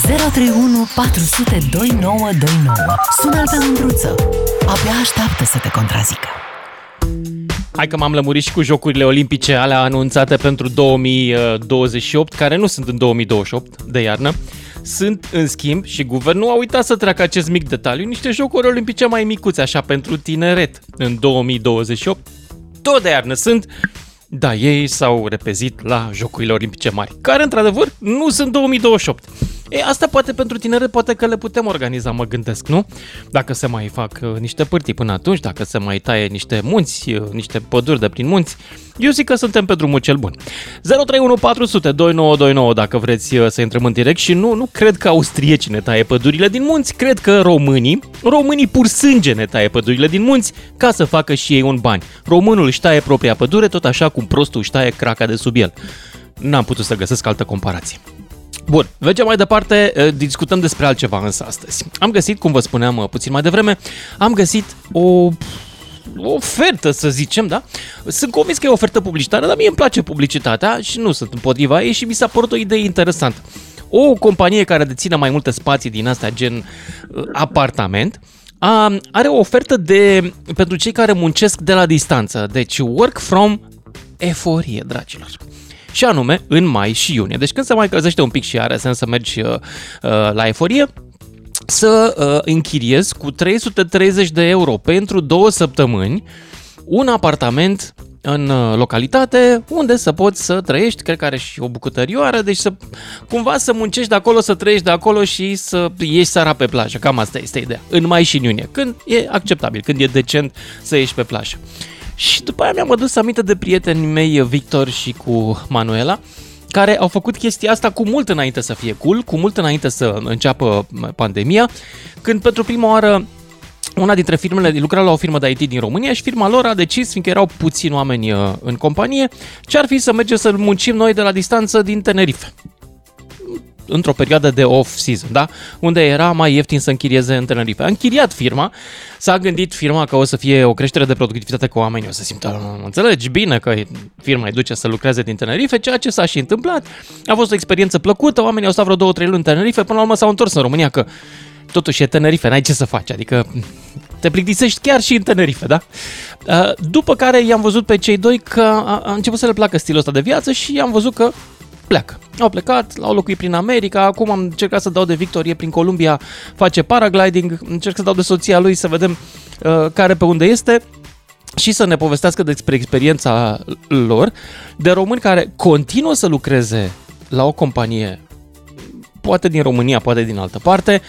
031 400 2929. Sună-l pe Mândruță. Abia așteaptă să te contrazică. Hai că m-am lămurit și cu Jocurile Olimpice alea anunțate pentru 2028, care nu sunt în 2028 de iarnă. Sunt, în schimb, și guvernul a uitat să treacă acest mic detaliu, niște jocuri olimpice mai micuțe, așa, pentru tineret, în 2028. Tot de iarnă sunt, da, ei s-au repezit la Jocurile Olimpice Mari, care, într-adevăr, nu sunt 2028. E, asta poate pentru tineret, poate că le putem organiza, mă gândesc, nu? Dacă se mai fac uh, niște pârtii până atunci, dacă se mai taie niște munți, uh, niște păduri de prin munți, eu zic că suntem pe drumul cel bun. 031 400 2929 dacă vreți uh, să intrăm în direct și nu, nu cred că austriecii ne taie pădurile din munți, cred că românii, românii pur sânge ne taie pădurile din munți ca să facă și ei un bani. Românul își taie propria pădure tot așa cum prostul își taie craca de sub el. N-am putut să găsesc altă comparație. Bun, mergem mai departe, eh, discutăm despre altceva însă astăzi. Am găsit, cum vă spuneam eh, puțin mai devreme, am găsit o o ofertă, să zicem, da? Sunt convins că e o ofertă publicitară, dar mie îmi place publicitatea și nu sunt împotriva ei și mi s-a părut o idee interesantă. O companie care deține mai multe spații din astea, gen uh, apartament, a, are o ofertă de pentru cei care muncesc de la distanță. Deci work from eforie, dragilor și anume în mai și iunie. Deci când se mai călzește un pic și are sens să mergi uh, uh, la eforie, să uh, închiriezi cu 330 de euro pentru două săptămâni un apartament în uh, localitate unde să poți să trăiești, cred că are și o bucătărioară, deci să cumva să muncești de acolo, să trăiești de acolo și să ieși seara pe plajă. Cam asta este ideea. În mai și în iunie, când e acceptabil, când e decent să ieși pe plajă. Și după aia mi-am adus aminte de prietenii mei Victor și cu Manuela, care au făcut chestia asta cu mult înainte să fie cool, cu mult înainte să înceapă pandemia, când pentru prima oară una dintre firmele lucra la o firmă de IT din România și firma lor a decis, fiindcă erau puțini oameni uh, în companie, ce ar fi să mergem să muncim noi de la distanță din Tenerife într-o perioadă de off-season, da? Unde era mai ieftin să închirieze în Tenerife. A închiriat firma, s-a gândit firma că o să fie o creștere de productivitate cu oamenii, o să simtă, înțelegi bine că firma îi duce să lucreze din Tenerife, ceea ce s-a și întâmplat. A fost o experiență plăcută, oamenii au stat vreo două, trei luni în Tenerife, până la urmă s-au întors în România, că totuși e Tenerife, n-ai ce să faci, adică te plictisești chiar și în Tenerife, da? După care i-am văzut pe cei doi că a început să le placă stilul ăsta de viață și am văzut că pleacă. Au plecat, au locuit prin America, acum am încercat să dau de Victorie prin Columbia, face paragliding, încerc să dau de soția lui să vedem uh, care pe unde este și să ne povestească despre experiența lor de români care continuă să lucreze la o companie, poate din România, poate din altă parte,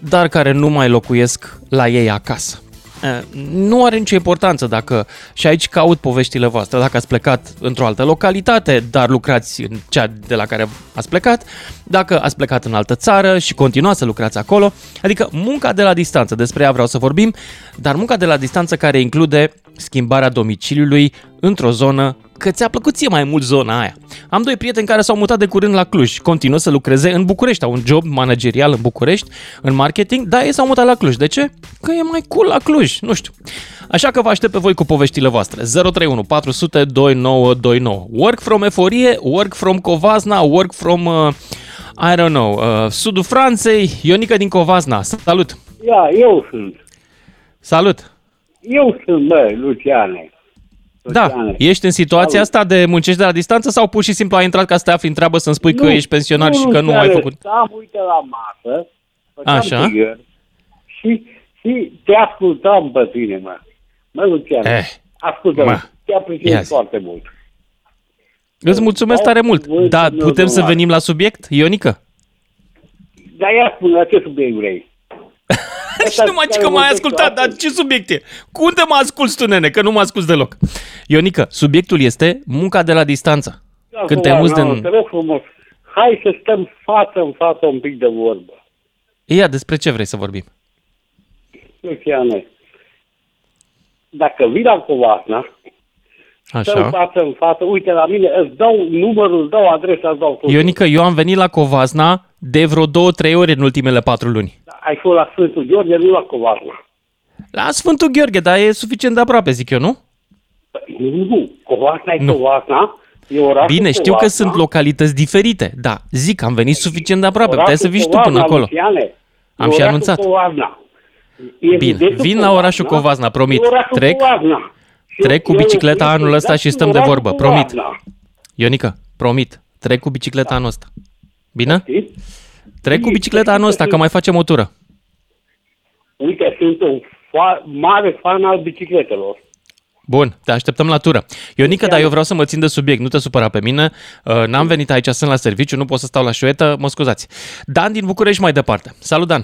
dar care nu mai locuiesc la ei acasă. Eh, nu are nicio importanță dacă, și aici caut poveștile voastre, dacă ați plecat într-o altă localitate, dar lucrați în cea de la care ați plecat, dacă ați plecat în altă țară și continuați să lucrați acolo, adică munca de la distanță, despre ea vreau să vorbim, dar munca de la distanță care include schimbarea domiciliului într-o zonă că ți-a plăcut ție mai mult zona aia. Am doi prieteni care s-au mutat de curând la Cluj, continuă să lucreze în București, au un job managerial în București, în marketing, dar ei s-au mutat la Cluj. De ce? Că e mai cool la Cluj, nu știu. Așa că vă aștept pe voi cu poveștile voastre. 031 400 2929. Work from Eforie, work from Covazna, work from, uh, I don't know, uh, sudul Franței, Ionica din Covazna. Salut! Ia, eu sunt. Salut! Eu sunt, bă, Luciane. Da, ești în situația asta de muncești de la distanță sau pur și simplu ai intrat ca să te afli în treabă să-mi spui nu, că ești pensionar nu, și că nu ai făcut... Am uite la masă, Așa. și, și te ascultam pe tine, mă. Mă, Lucian, eh, ascultă mă. te apreciez foarte mult. Îți mulțumesc tare mult. Dar putem să venim la subiect, Ionică? Dar ia spune, la ce subiect vrei? și nu mai că m-ai ascultat, dar ce subiect e? Cu unde mă asculti tu, nene? Că nu mă asculti deloc. Ionica, subiectul este munca de la distanță. Da, Când te muți din... Te rog frumos, hai să stăm față în față un pic de vorbă. Ia, despre ce vrei să vorbim? Luciane, dacă vii la Covasna, Așa. Stăm față în față, uite la mine, îți dau numărul, îți dau adresa, îți dau tot. Ionică, eu am venit la Covasna de vreo două, trei ori în ultimele patru luni. Da, ai fost la Sfântul Gheorghe, nu la Covasna. La Sfântul Gheorghe, dar e suficient de aproape, zic eu, nu? Păi, nu, Covasna e Covasna Bine, știu că sunt localități diferite, da, zic, am venit suficient de aproape, puteai să vii tu până acolo. Luciane, Am și anunțat. Covazna. Bine, vin la orașul Covazna, promit. Trec, trec cu bicicleta anul ăsta și stăm de vorbă, promit. Ionica, promit, trec cu bicicleta anul ăsta. Bine? Trec cu bicicleta anul ăsta, că mai facem o tură. Uite, sunt un fa- mare fan al bicicletelor. Bun, te așteptăm la tură. Ionica, dar eu vreau să mă țin de subiect, nu te supăra pe mine. Uh, N-am venit aici, sunt la serviciu, nu pot să stau la șuetă, mă scuzați. Dan din București mai departe. Salut, Dan!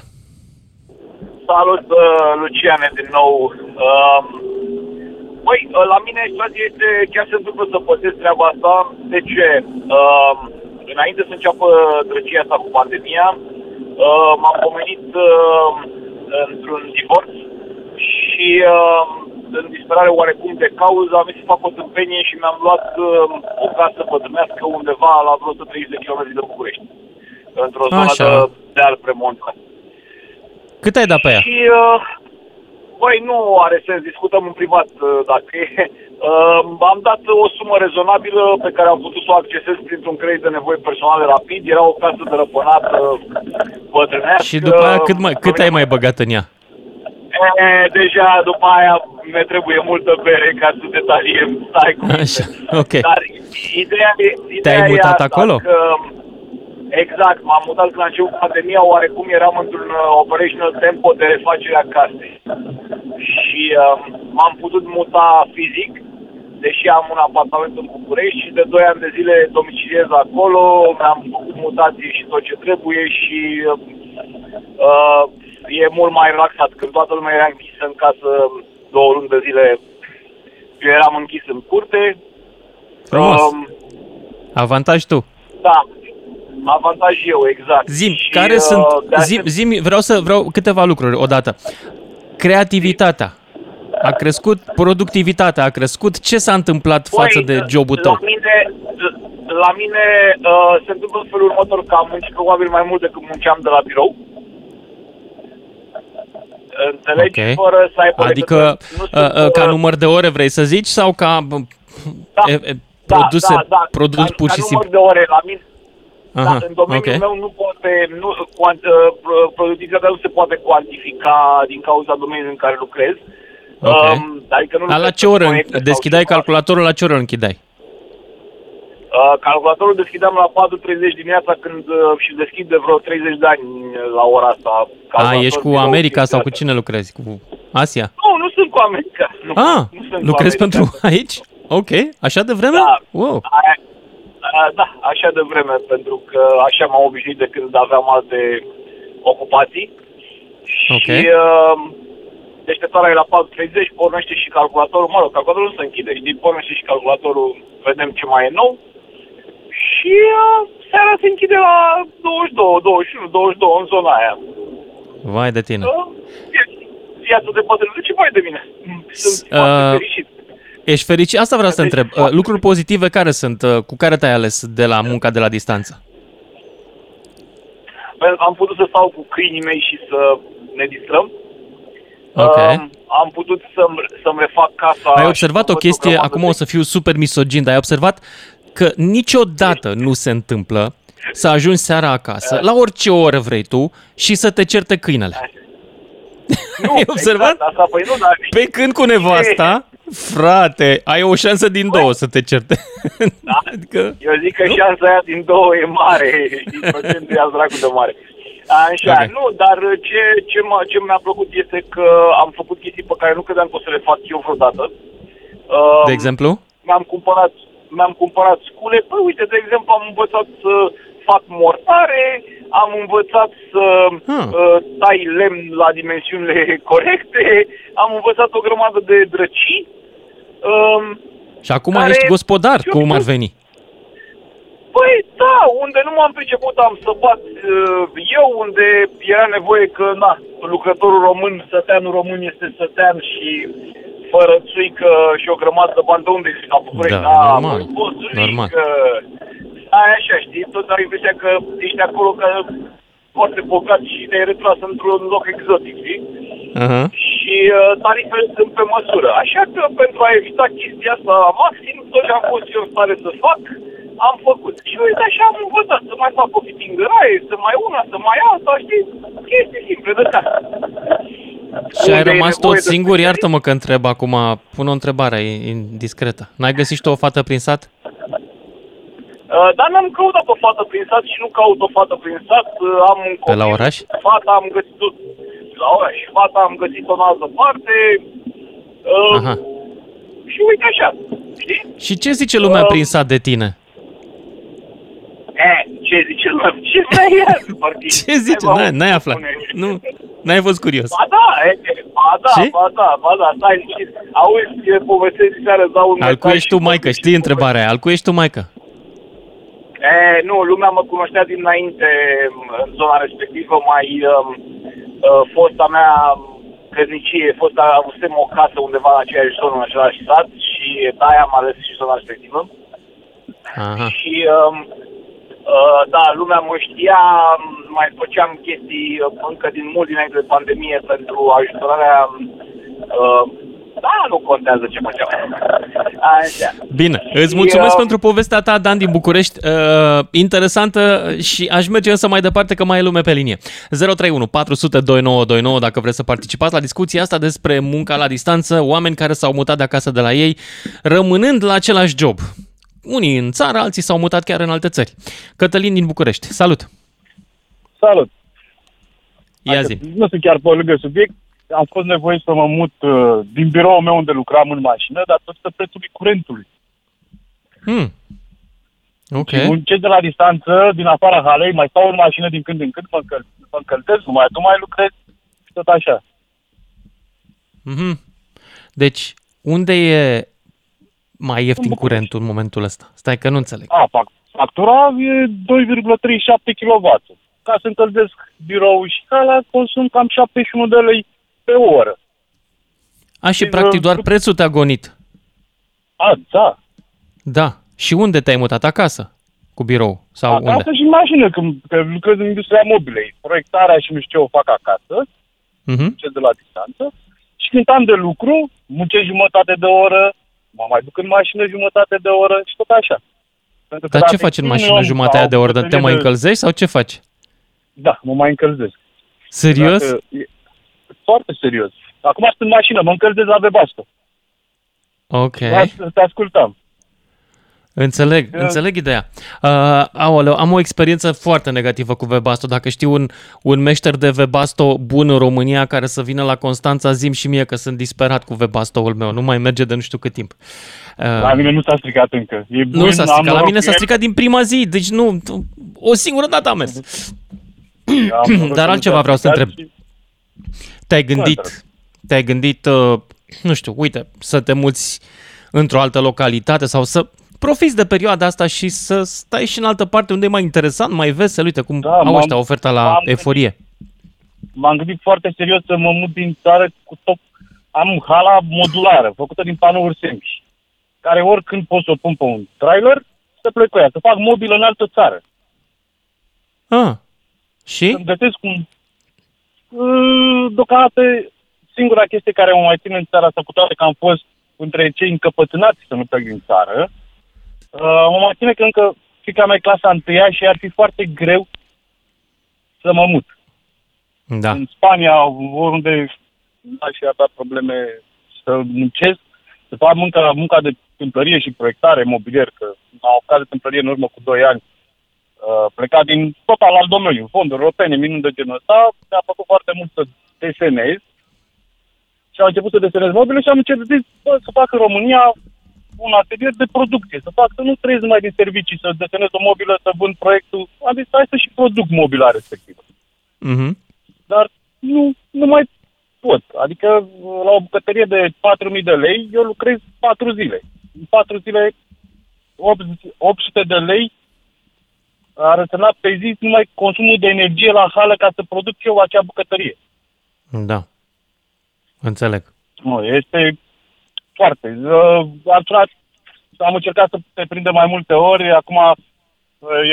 Salut, uh, Luciane, din nou. Uh, Băi, uh, la mine situația este, chiar se întâmplă să pățesc treaba asta. De ce? Uh, înainte să înceapă drăcia asta cu pandemia, uh, m-am pomenit uh, într-un divorț și uh, în disperare oarecum de cauză am venit să fac o tâmpenie și mi-am luat uh, o casă pătrânească undeva la vreo 130 de km de București. Într-o zonă Așa. de, de al premontat. Cât ai dat pe ea? Și, uh, băi, nu are sens, discutăm în privat uh, dacă e. Uh, am dat o sumă rezonabilă pe care am putut să o accesez printr-un credit de nevoi personale rapid. Era o casă de răpânată bătrânească. Și după aia cât, mai, cât ai mai băgat în ea? E, deja după aia ne trebuie multă bere ca să detaliem. Stai cu mine. Așa, ok. Dar ideea, e- ideea Te-ai e mutat asta, acolo? Că, exact, m-am mutat când a început pandemia, oarecum eram într-un uh, operational tempo de refacere a casei. Și uh, m-am putut muta fizic, deși am un apartament în București și de 2 ani de zile domiciliez acolo, mi-am făcut mutații și tot ce trebuie și uh, e mult mai relaxat. Când toată lumea era închisă în casă două luni de zile, eu eram închis în curte. Frumos. Um, Avantaj tu. da, avantaj eu, exact. Zim, Și, care uh, sunt... de Zim, asemenea- zim, vreau să vreau câteva lucruri odată. Creativitatea. A crescut productivitatea, a crescut. Ce s-a întâmplat față de jobul tău? La mine, la mine uh, se întâmplă în felul următor că am muncit probabil mai mult decât munceam de la birou. Înțelegi? Ok. Fără să aibă Adică legătură. Nu uh, sunt, uh, ca uh, număr de ore vrei să zici sau ca uh, Da, e- e, produse, produs ca, pur ca și număr simplu? de ore la mine. Aha, da, în domeniul ok. meu nu poate, nu, cuant, uh, pro- productivitatea nu se poate cuantifica din cauza domeniului în care lucrez. Ok. Um, adică nu Dar la lucrez ce pe oră proiecte sau deschideai ceva. calculatorul, la ce oră îl închideai? Uh, calculatorul deschideam la 4.30 dimineața când uh, și deschid de vreo 30 de ani uh, la ora asta. A, Calculator ești cu birou America sau cu fiecare. cine lucrezi? Cu Asia? Nu, nu sunt cu America. Nu, Ah, nu sunt cu lucrezi America. pentru aici? Ok, așa de vreme? Da. Wow. Aia, a, da, așa de vreme, pentru că așa m-am obișnuit de când aveam alte ocupații. Ok. Și uh, deșteptarea e la 4.30, pornește și calculatorul, mă rog, calculatorul nu se închide, știi, pornește și calculatorul, vedem ce mai e nou. Și uh, seara se închide la 22, 21, 22, în zona aia. Vai de tine. Uh, via- viața de bătrân, ce mai de mine? Sunt Uh, foarte fericit. Ești fericit? Asta vreau să Deci, întreb. Uh, foarte. Lucruri pozitive care sunt? uh, Cu care te-ai ales de la munca de la distanță? Pentru că am putut să stau cu câinii mei și să ne distrăm. Ok. Um, am putut să-mi, să-mi refac casa. Ai și observat să o văd chestie, grămadă acum de- o să fiu super misogin, dar ai observat că niciodată nu se întâmplă să ajungi seara acasă, la orice oră vrei tu, și să te certe câinele. Nu, ai observat? Exact, asta, păi nu, dar... Pe când cu nevasta, frate, ai o șansă din două să te certe. Da. Adică, Eu zic că șansa aia din două e mare, știi, procentul e al dracu de mare. Așa, Ok. okay. nu, dar ce, ce, m-a, ce mi-a plăcut este că am făcut chestii pe care nu credeam că o să le fac eu vreodată. Um, de exemplu? mi-am cumpărat, mi-am cumpărat scule. Păi uite, de exemplu, am învățat să fac mortare, am învățat să Ah. uh, tai lemn la dimensiunile corecte, am învățat o grămadă de drăcii. Um, Și acum care- ești gospodar, eu cum ar cred- veni. Păi da, unde nu m-am priceput am săpat uh, eu, unde era nevoie că, na, lucrătorul român, săteanul român este sătean și fără țuică și o grămadă de bani de unde ești la București. Da, normal, măi, boțulică. normal. Ai așa, știi, tot ai impresia că ești acolo ca foarte bogat și te-ai retras într-un loc exotic, știi? Aha. Și și uh, tarifele sunt pe măsură. Așa că pentru a evita chestia asta la maxim, tot ce am fost eu în stare să fac, am făcut. Și uite așa am învățat să mai fac o fitingăraie, să mai una, să mai alta, știi? Chestii simple de asta. Și ai rămas tot singur? Iartă-mă că întreb acum, pun o întrebare indiscretă. N-ai găsit tu o fată prin sat? Uh, dar n-am căutat o fată prin sat și nu caut o fată prin sat. Uh, am un Pe la oraș? Fata am găsit la oraș. Fata am găsit-o în altă parte. Uh, Aha. Și uite așa. Știi? Și ce zice lumea uh, prin sat de tine? Eh, ce zice lumea? Ce mai Ce zice? N-ai, n-ai aflat. Nu, n-ai fost curios. Ba da, e, ba da, Ce? ba da, ba da, stai liniștit. Auzi, povestesc seara, dau un Al cui ești tu, maică? Știi întrebarea aia? Al cui ești tu, maică? E, nu, lumea mă cunoștea dinainte în zona respectivă, mai uh, uh, fosta mea căznicie, fosta avusem o casă undeva la aceeași zonă, în același sat și de-aia am ales și zona respectivă. Aha. Și uh, uh, da, lumea mă știa, mai făceam chestii uh, încă din mult dinainte de pandemie pentru ajutorarea uh, da, nu contează ce făceam. Așa. Bine, îți mulțumesc Eu... pentru povestea ta, Dan, din București. Uh, interesantă și aș merge însă mai departe că mai e lume pe linie. 031 400 2929 dacă vreți să participați la discuția asta despre munca la distanță, oameni care s-au mutat de acasă de la ei, rămânând la același job. Unii în țară, alții s-au mutat chiar în alte țări. Cătălin din București, salut! Salut! Ia zi. Nu sunt chiar pe lângă subiect, am fost nevoit să mă mut uh, din biroul meu unde lucram în mașină datorită prețului curentului. Hmm. Ok. Și muncesc de la distanță, din afara halei, mai stau în mașină din când în când, mă, încăl- mă încălzesc, nu mai, nu mai lucrez, tot așa. Mm-hmm. Deci, unde e mai ieftin curentul în momentul ăsta? Stai că nu înțeleg. A, factura e 2,37 kW. Ca să încălzesc birou și hala, consum cam 71 de lei pe oră. A, și, și practic doar prețul te-a gonit. A, da. Da. Și unde te-ai mutat? Acasă? Cu birou? Sau acasă unde? și în mașină, că, că lucrez în industria mobilei. Proiectarea și nu știu ce o fac acasă, uh-huh. ce de la distanță. Și când am de lucru, muncesc jumătate de oră, mă mai duc în mașină jumătate de oră și tot așa. Pentru Dar ce faci în mașină jumătate de oră? Te mai încălzești sau ce faci? Da, mă mai încălzesc. Serios? Dacă, foarte serios. Acum sunt în mașină, mă încălzesc la Webasto. Ok. Te ascultam. Înțeleg, uh. înțeleg ideea. Uh, aoleu, am o experiență foarte negativă cu Webasto. Dacă știu un, un meșter de Webasto bun în România care să vină la Constanța, zim și mie că sunt disperat cu Webasto-ul meu. Nu mai merge de nu știu cât timp. Uh, la mine nu s-a stricat încă. E bun, nu s-a stricat. La mine s-a stricat din prima zi. Deci nu, o singură dată am mers. Dar altceva vreau să întreb. Și... Te-ai gândit, te-ai gândit, uh, nu știu, uite, să te muți într-o altă localitate sau să profiți de perioada asta și să stai și în altă parte unde e mai interesant, mai vesel, uite cum da, au ăștia oferta la m-am eforie. Gândit, m-am gândit foarte serios să mă mut din țară cu top. Am hala modulară, făcută din panouri sempi, care oricând pot să o pun pe un trailer, să plec cu ea, să fac mobil în altă țară. Ah, și? Să-mi găsesc un Uh, deocamdată singura chestie care mă mai ține în țara asta, cu toate că am fost între cei încăpățânați să nu plec din țară, uh, mă mai ține că încă fica mea clasa întâia și ar fi foarte greu să mă mut. Da. În Spania, oriunde aș fi avea probleme să muncesc, să fac munca, munca de tâmplărie și proiectare mobilier, că am apucat de tâmplărie în urmă cu 2 ani Uh, plecat din total alt domeniu, fonduri europene, minuni de genul ăsta, mi-a făcut foarte mult să desenez și am început să desenez mobile și am început bă, să fac în România un atelier de producție, să fac, să nu trăiesc numai din servicii, să desenez o mobilă, să vând proiectul. Am zis, hai să și produc mobila respectivă. Mm-hmm. Dar nu, nu mai pot. Adică la o bucătărie de 4.000 de lei, eu lucrez 4 zile. În 4 zile 800 de lei ar însemna pe zi numai consumul de energie la hală ca să produc eu acea bucătărie. Da. Înțeleg. Nu, este foarte. Uh, am, sunat, am încercat să te prindă mai multe ori, acum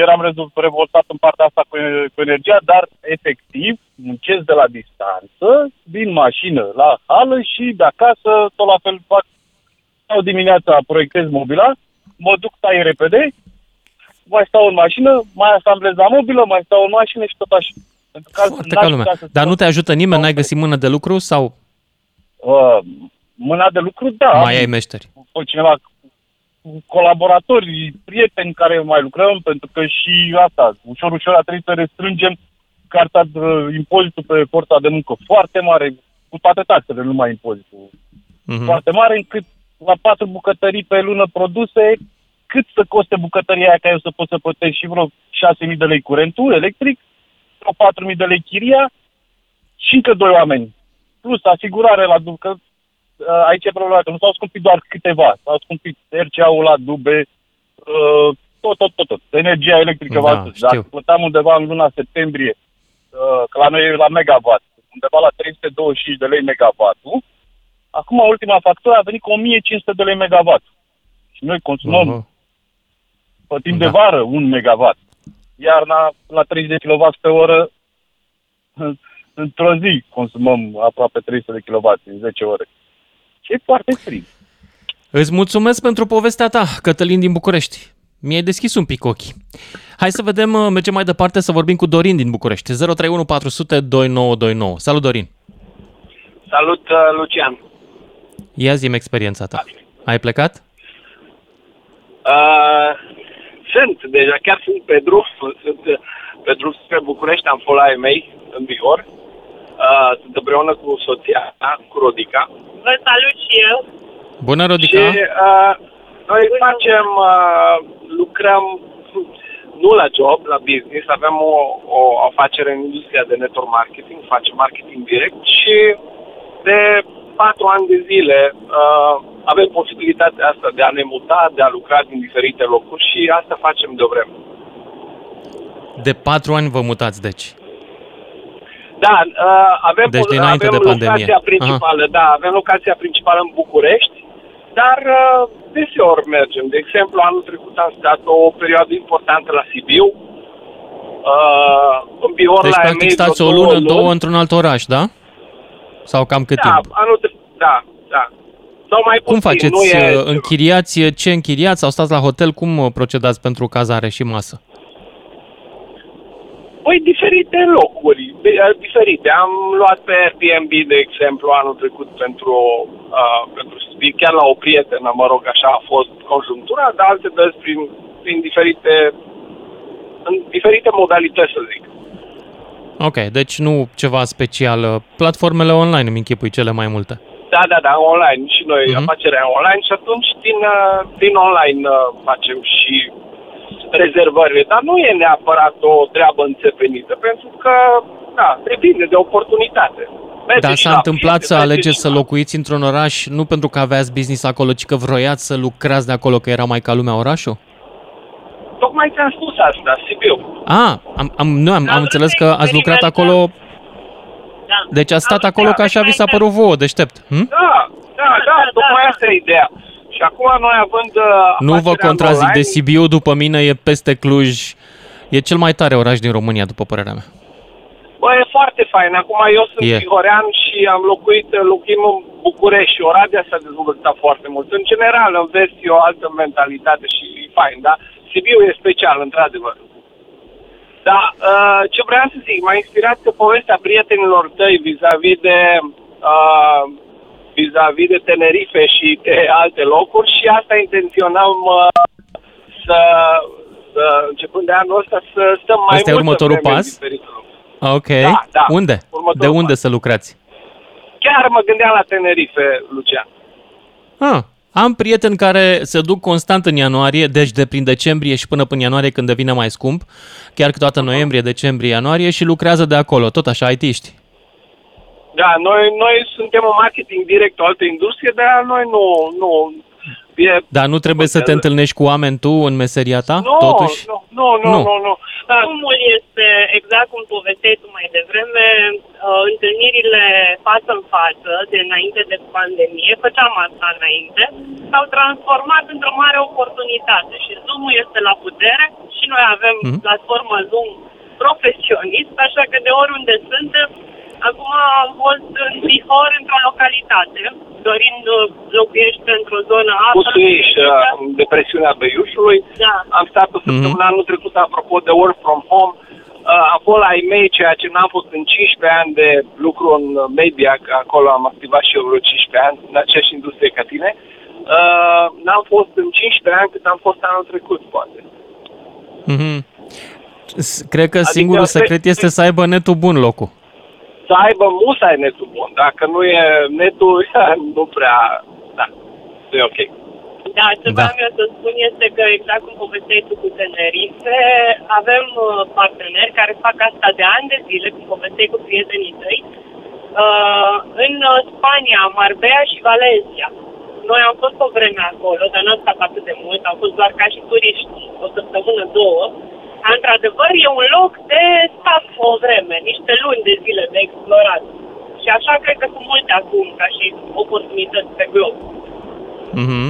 eram revoltat în partea asta cu, cu energia, dar efectiv muncesc de la distanță, din mașină la hală și de acasă tot la fel fac sau dimineața proiectez mobila, mă duc tai repede, mai stau în mașină, mai asamblez la mobilă, mai stau în mașină și tot așa. Pentru că Foarte ca lumea. Dar nu te ajută nimeni? N-ai găsit mână de lucru sau? Uh, mâna de lucru, da. Mai ai meșteri. Cineva colaboratori, prieteni care mai lucrăm, pentru că și asta, ușor, ușor a trebuit să restrângem carta de impozitul pe forța de muncă foarte mare, cu toate taxele, nu numai impozitul. Uh-huh. Foarte mare, încât la patru bucătării pe lună produse, cât să coste bucătăria aia ca eu să pot să plătesc și vreo 6.000 de lei curentul electric, vreo 4.000 de lei chiria și încă doi oameni. Plus asigurare la că Uh, aici e problema că nu s-au scumpit doar câteva, s-au scumpit RCA-ul la dube, uh, tot, tot, tot, tot. Energia electrică, da, Dacă plăteam undeva în luna septembrie, uh, că la noi e la megawatt, undeva la 325 de lei megawatt acum ultima factură a venit cu 1500 de lei megawatt. Și noi consumăm uh-huh. Pe timp da. de vară un megawatt. Iarna la 30 de kW pe oră într-o zi consumăm aproape 300 de kW în 10 ore. Și e foarte frig. Îți mulțumesc pentru povestea ta, Cătălin din București. Mi-ai deschis un pic ochii. Hai să vedem, uh, mergem mai departe să vorbim cu Dorin din București. 031 400 2929. Salut, Dorin! Salut, uh, Lucian! Ia zi experiența ta. Ai plecat? Uh, sunt, deja chiar sunt pe drum, sunt uh, pe drum spre București, am fost la ei mei în Bihor. Uh, sunt împreună cu soția, cu Rodica. Vă salut și eu. Bună, Rodica. Și uh, noi Bună. facem, uh, lucrăm nu la job, la business, avem o, o afacere în industria de network marketing, facem marketing direct și de patru ani de zile uh, avem posibilitatea asta de a ne muta, de a lucra din diferite locuri și asta facem de o vreme. De patru ani vă mutați, deci? Da, uh, avem, deci avem de locația principală, Aha. da, avem locația principală în București, dar uh, deseori mergem. De exemplu, anul trecut am stat o perioadă importantă la Sibiu, uh, în Bihor deci, la practic, stați o lună, luni. două într-un alt oraș, da? Sau cam cât da, timp? Anul tre- da, da. Sau mai puțin, cum faceți? Nu e... Uh, închiriați? Ce închiriați? Sau stați la hotel? Cum uh, procedați pentru cazare și masă? Păi diferite locuri, uh, diferite. Am luat pe Airbnb, de exemplu, anul trecut pentru, uh, pentru chiar la o prietenă, mă rog, așa a fost conjunctura, dar alte dăți prin, prin diferite, în diferite modalități, să zic. Ok, deci nu ceva special. Platformele online îmi închipui cele mai multe. Da, da, da, online. Și noi uh-huh. afacerea online și atunci din, uh, din online facem și rezervările, dar nu e neapărat o treabă înțepenită, pentru că, da, depinde de oportunitate. Merge Dar s-a întâmplat să alegeți să locuiți într-un oraș nu pentru că aveați business acolo, ci că vroiați să lucrați de acolo, că era mai ca lumea orașul? Tocmai ți-am spus asta, Sibiu. Ah, am, am, nu, am, am înțeles că ați lucrat acolo... Da. Deci ați stat acolo ca așa vi s-a părut vouă, deștept. Hm? Da, da, da, tocmai asta e ideea. Și acum noi având... Uh, nu vă contrazic, online, de Sibiu după mine e peste Cluj. E cel mai tare oraș din România, după părerea mea. Bă, e foarte fain. Acum eu sunt e. vihorean și am locuit, locuim în București și Oradea s-a dezvoltat foarte mult. În general, în vest e o altă mentalitate și e fain, da? Sibiu e special, într-adevăr. Da, uh, ce vreau să zic, m-a inspirat că povestea prietenilor tăi vis-a-vis de uh, vis-a-vis de Tenerife și de alte locuri și asta intenționăm uh, să, să, începând de anul ăsta, să stăm mai Asta mult e următorul pas? Ok. Da, da. Unde? de unde pas. să lucrați? Chiar mă gândeam la Tenerife, Lucian. Ah, am prieteni care se duc constant în ianuarie, deci de prin decembrie și până până ianuarie când devine mai scump, chiar câteodată noiembrie, decembrie, ianuarie și lucrează de acolo, tot așa, IT-ști. Da, noi, noi suntem în marketing direct, o altă industrie, dar noi nu, nu, Fie Dar nu trebuie să te întâlnești cu oameni tu în meseria ta, no, totuși? Nu, nu, nu, nu, nu. nu. Drumul este exact cum povesteai tu mai devreme, uh, întâlnirile față în față, de înainte de pandemie, făceam asta înainte, s-au transformat într-o mare oportunitate și Zoom-ul este la putere și noi avem mm-hmm. platformă Zoom profesionist, așa că de oriunde suntem, Acum am fost în Bihor, într-o localitate, dorind uh, locuiești într-o zonă altă. ești uh, depresiunea Beiușului. Da. Am stat o săptămână mm-hmm. anul trecut, apropo de work from home. Uh, am fost la e-mail, ceea ce n-am fost în 15 ani de lucru în media, că acolo am activat și eu vreo 15 ani, în aceeași industrie ca tine. Uh, n-am fost în 15 ani cât am fost anul trecut, poate. Mm-hmm. Cred că adică singurul secret este să aibă netul bun locul să aibă musai netul bun. Dacă nu e netul, nu prea, da, nu e ok. Da, ce da. vreau eu să spun este că exact cum povesteai tu cu Tenerife, avem uh, parteneri care fac asta de ani de zile, cum povesteai cu prietenii tăi, uh, în uh, Spania, Marbella și Valencia. Noi am fost o vreme acolo, dar n-am stat atât de mult, am fost doar ca și turiști, o săptămână, două, într-adevăr, e un loc de stat o vreme, niște luni de zile de explorat. Și așa cred că sunt multe acum, ca și oportunități pe glob. Mm-hmm.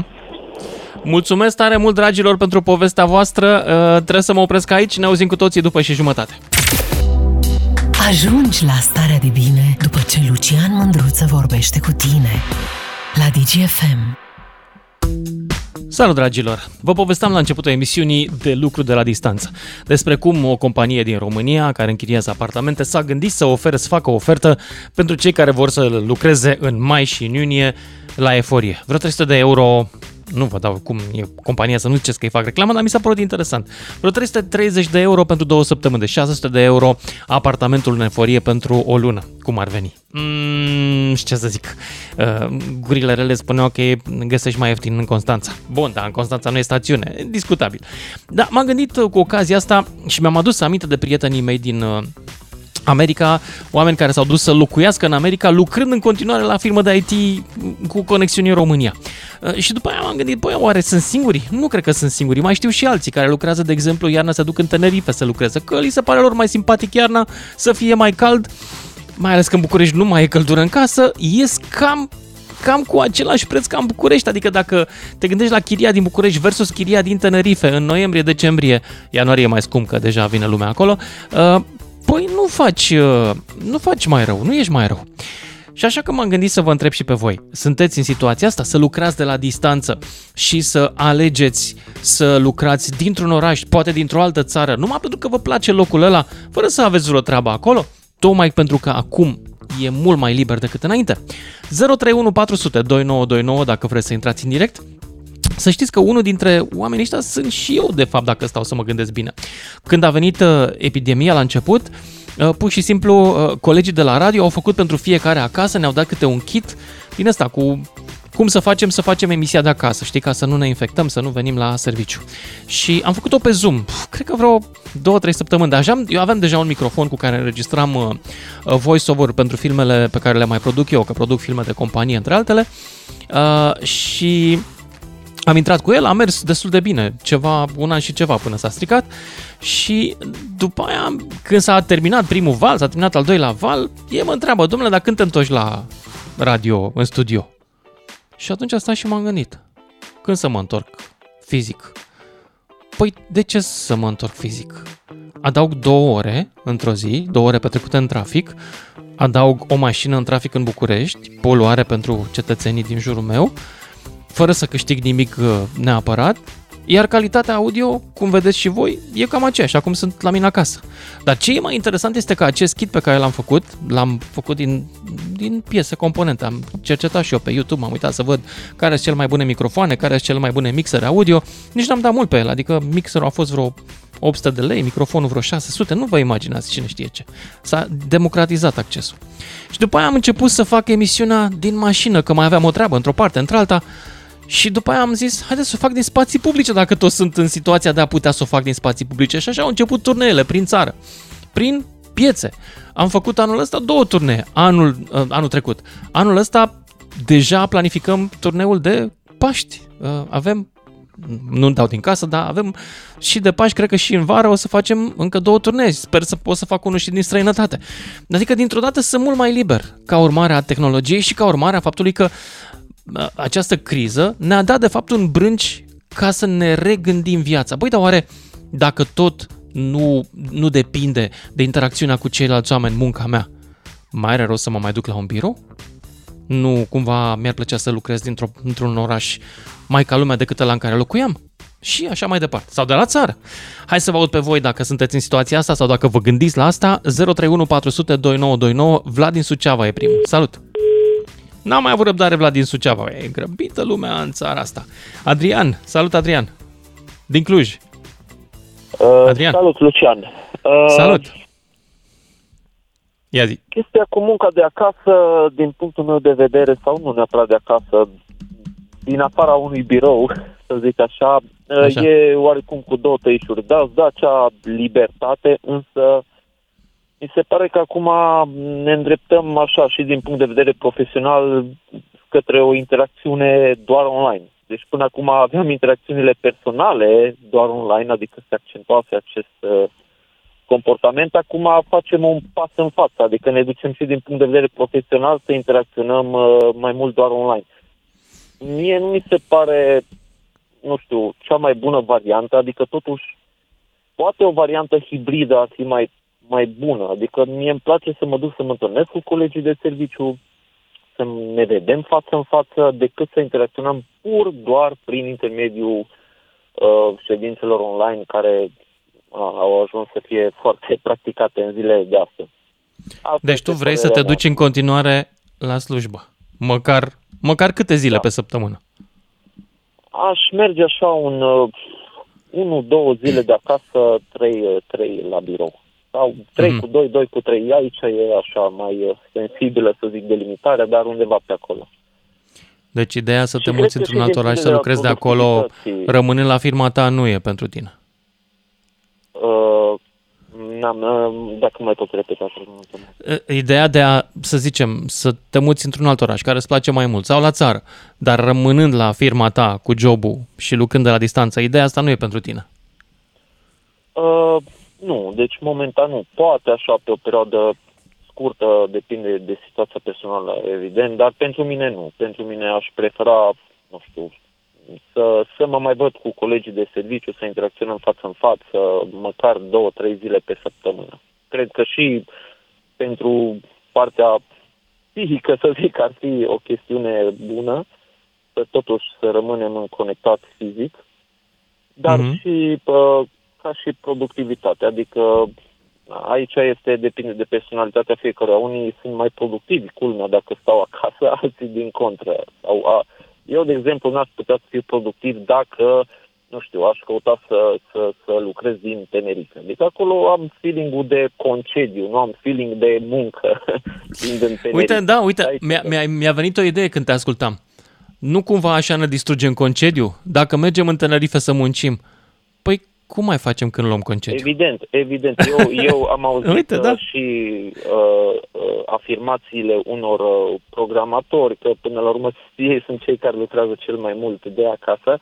Mulțumesc tare mult, dragilor, pentru povestea voastră. Uh, trebuie să mă opresc aici, ne auzim cu toții după și jumătate. Ajungi la starea de bine după ce Lucian Mândruță vorbește cu tine la DGFM. Salut, dragilor! Vă povesteam la începutul emisiunii de lucru de la distanță, despre cum o companie din România care închiriază apartamente s-a gândit să ofere, să facă o ofertă pentru cei care vor să lucreze în mai și în iunie la eforie. Vreo 300 de euro nu vă dau cum e compania să nu ziceți că îi fac reclamă, dar mi s-a părut interesant. Vreo 330 de euro pentru două săptămâni, de 600 de euro apartamentul în eforie pentru o lună. Cum ar veni? Mm, ce să zic? Uh, gurile rele spuneau că găsești mai ieftin în Constanța. Bun, dar în Constanța nu e stațiune, discutabil. Dar m-am gândit cu ocazia asta și mi-am adus aminte de prietenii mei din uh, America, oameni care s-au dus să locuiască în America, lucrând în continuare la firmă de IT cu conexiuni în România. Uh, și după aia m-am gândit, băi, oare sunt singuri? Nu cred că sunt singuri. Mai știu și alții care lucrează, de exemplu, iarna se duc în Tenerife să lucreze, că li se pare lor mai simpatic iarna, să fie mai cald, mai ales că în București nu mai e căldură în casă, ies cam cam cu același preț ca în București. Adică dacă te gândești la chiria din București versus chiria din Tenerife în noiembrie-decembrie, ianuarie e mai scump că deja vine lumea acolo, uh, păi nu faci, uh, nu faci mai rău, nu ești mai rău. Și așa că m-am gândit să vă întreb și pe voi. Sunteți în situația asta să lucrați de la distanță și să alegeți să lucrați dintr-un oraș, poate dintr-o altă țară, numai pentru că vă place locul ăla, fără să aveți vreo treabă acolo? Tocmai pentru că acum e mult mai liber decât înainte. 031 400 2929 dacă vreți să intrați în direct să știți că unul dintre oamenii ăștia sunt și eu, de fapt, dacă stau să mă gândesc bine. Când a venit uh, epidemia la început, uh, pur și simplu uh, colegii de la radio au făcut pentru fiecare acasă, ne-au dat câte un kit din ăsta cu cum să facem să facem emisia de acasă, știi, ca să nu ne infectăm, să nu venim la serviciu. Și am făcut-o pe Zoom, cred că vreo 2-3 săptămâni, dar eu aveam deja un microfon cu care înregistram uh, voice-over pentru filmele pe care le mai produc eu, că produc filme de companie, între altele, uh, și am intrat cu el, a mers destul de bine, ceva, un an și ceva până s-a stricat și după aia, când s-a terminat primul val, s-a terminat al doilea val, e mă întreabă, domnule, dar când te întorci la radio, în studio? Și atunci asta și m-am gândit, când să mă întorc fizic? Păi, de ce să mă întorc fizic? Adaug două ore într-o zi, două ore petrecute în trafic, adaug o mașină în trafic în București, poluare pentru cetățenii din jurul meu, fără să câștig nimic uh, neapărat, iar calitatea audio, cum vedeți și voi, e cam aceeași, acum sunt la mine acasă. Dar ce e mai interesant este că acest kit pe care l-am făcut, l-am făcut din, din piese componente, am cercetat și eu pe YouTube, m-am uitat să văd care sunt cele mai bune microfoane, care sunt cele mai bune mixere audio, nici n-am dat mult pe el, adică mixerul a fost vreo 800 de lei, microfonul vreo 600, nu vă imaginați cine știe ce. S-a democratizat accesul. Și după aia am început să fac emisiunea din mașină, că mai aveam o treabă într-o parte, într-alta, și după aia am zis, haideți să o fac din spații publice dacă toți sunt în situația de a putea să o fac din spații publice. Și așa au început turneele prin țară, prin piețe. Am făcut anul ăsta două turnee, anul, uh, anul trecut. Anul ăsta deja planificăm turneul de Paști uh, avem nu dau din casă, dar avem și de Paști, cred că și în vară o să facem încă două turnee. Sper să pot să fac unul și din străinătate. Adică, dintr-o dată, sunt mult mai liber ca urmare a tehnologiei și ca urmare a faptului că uh, această criză ne-a dat, de fapt, un brânci ca să ne regândim viața. Băi, dar oare dacă tot nu, nu depinde de interacțiunea cu ceilalți oameni, munca mea, mai are rost să mă mai duc la un birou? Nu, cumva mi-ar plăcea să lucrez dintr-o, într-un oraș mai ca lumea decât ăla în care locuiam. Și așa mai departe. Sau de la țară. Hai să vă aud pe voi dacă sunteți în situația asta sau dacă vă gândiți la asta. 031 400 2929. Vlad din Suceava e primul. Salut! N-am mai avut răbdare Vlad din Suceava. E grăbită lumea în țara asta. Adrian. Salut, Adrian. Din Cluj. Uh, Adrian. Salut, Lucian. Uh, salut. Ia zi. Chestia cu munca de acasă, din punctul meu de vedere, sau nu neapărat de acasă, din afara unui birou, să zic așa, așa. e oarecum cu două tăișuri. Da, da, acea libertate, însă mi se pare că acum ne îndreptăm așa și din punct de vedere profesional către o interacțiune doar online. Deci până acum aveam interacțiunile personale doar online, adică se accentuase acest uh, comportament. Acum facem un pas în față, adică ne ducem și din punct de vedere profesional să interacționăm uh, mai mult doar online mie nu mi se pare, nu știu, cea mai bună variantă, adică totuși poate o variantă hibridă ar fi mai, mai bună. Adică mie îmi place să mă duc să mă întâlnesc cu colegii de serviciu, să ne vedem față în față, decât să interacționăm pur doar prin intermediul uh, ședințelor online care uh, au ajuns să fie foarte practicate în zilele de astăzi. Asta deci tu vrei să te duci în continuare la slujbă, măcar Măcar câte zile da. pe săptămână? Aș merge așa un uh, unu, două zile de acasă, trei, uh, trei la birou. Sau trei mm. cu doi, doi cu trei. Aici e așa mai uh, sensibilă, să zic, delimitarea, dar undeva pe acolo. Deci ideea să și te muți într-un alt oraș, să lucrezi de acolo, rămânând la firma ta, nu e pentru tine. Uh, N-am, dacă mai pot repeta. Ideea de a, să zicem, să te muți într-un alt oraș care îți place mai mult sau la țară, dar rămânând la firma ta cu jobul și lucrând de la distanță, ideea asta nu e pentru tine? Uh, nu, deci momentan nu. Poate așa pe o perioadă scurtă, depinde de situația personală, evident, dar pentru mine nu. Pentru mine aș prefera, nu știu, să, să mă mai văd cu colegii de serviciu, să interacționăm față în față, măcar două, trei zile pe săptămână. Cred că și pentru partea psihică, să zic, ar fi o chestiune bună, să totuși să rămânem conectat fizic, dar mm-hmm. și pă, ca și productivitate, adică aici este, depinde de personalitatea fiecăruia. Unii sunt mai productivi, culmea, dacă stau acasă, alții din contră. Sau a, eu, de exemplu, n-aș putea să fiu productiv dacă, nu știu, aș căuta să, să, să lucrez din Tenerife. Deci acolo am feeling-ul de concediu, nu am feeling de muncă din Tenerife. Uite, da, uite, mi-a, mi-a, mi-a venit o idee când te ascultam. Nu cumva așa ne distrugem concediu? Dacă mergem în Tenerife să muncim, păi cum mai facem când luăm concediu? Evident, evident. Eu, eu am auzit Uite, da. și uh, uh, afirmațiile unor uh, programatori, că până la urmă ei sunt cei care lucrează cel mai mult de acasă,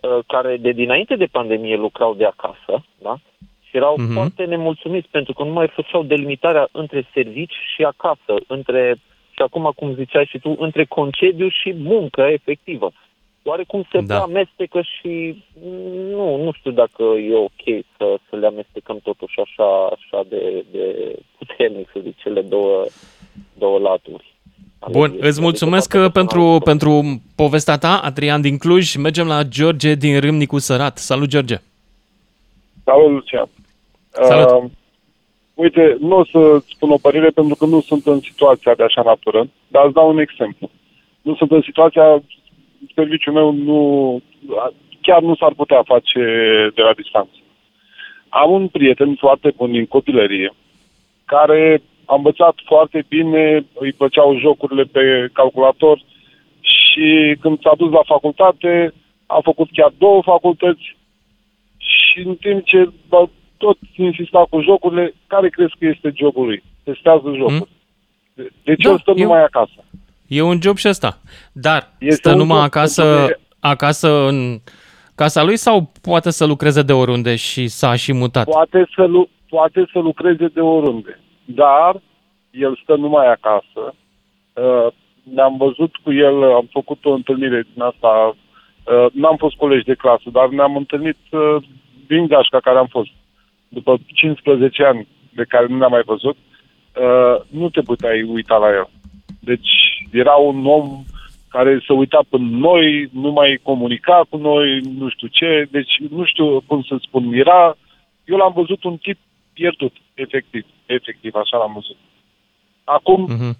uh, care de dinainte de pandemie lucrau de acasă, da? Și erau uh-huh. foarte nemulțumiți pentru că nu mai făceau delimitarea între servici și acasă, între, și acum, cum ziceai și tu, între concediu și muncă efectivă oarecum se da. amestecă și nu, nu știu dacă e ok să, să le amestecăm totuși așa, așa de, de puternic, să zic, cele două, două laturi. Bun, îți mulțumesc pentru, pentru povestea ta, Adrian din Cluj. Mergem la George din Râmnicu Sărat. Salut, George! Salut, Lucian! Salut! Uh, uite, nu o să spun o părere pentru că nu sunt în situația de așa natură, dar îți dau un exemplu. Nu sunt în situația serviciul meu nu, chiar nu s-ar putea face de la distanță. Am un prieten foarte bun din copilărie, care a învățat foarte bine, îi plăceau jocurile pe calculator și când s-a dus la facultate, a făcut chiar două facultăți și în timp ce bă, tot insista cu jocurile, care crezi că este jobul lui? Testează jocuri. Mm. De ce da, stă eu... numai acasă? E un job și ăsta. Dar este stă numai acasă, de... acasă în casa lui sau poate să lucreze de oriunde și s-a și mutat? Poate să, lu- poate să lucreze de oriunde, dar el stă numai acasă. Uh, ne-am văzut cu el, am făcut o întâlnire din asta, uh, n-am fost colegi de clasă, dar ne-am întâlnit uh, din gașca care am fost. După 15 ani de care nu ne-am mai văzut, uh, nu te puteai uita la el. Deci era un om care se uita până noi, nu mai comunica cu noi, nu știu ce, deci nu știu cum să spun, era, eu l-am văzut un tip pierdut, efectiv, efectiv, așa l-am văzut. Acum, uh-huh.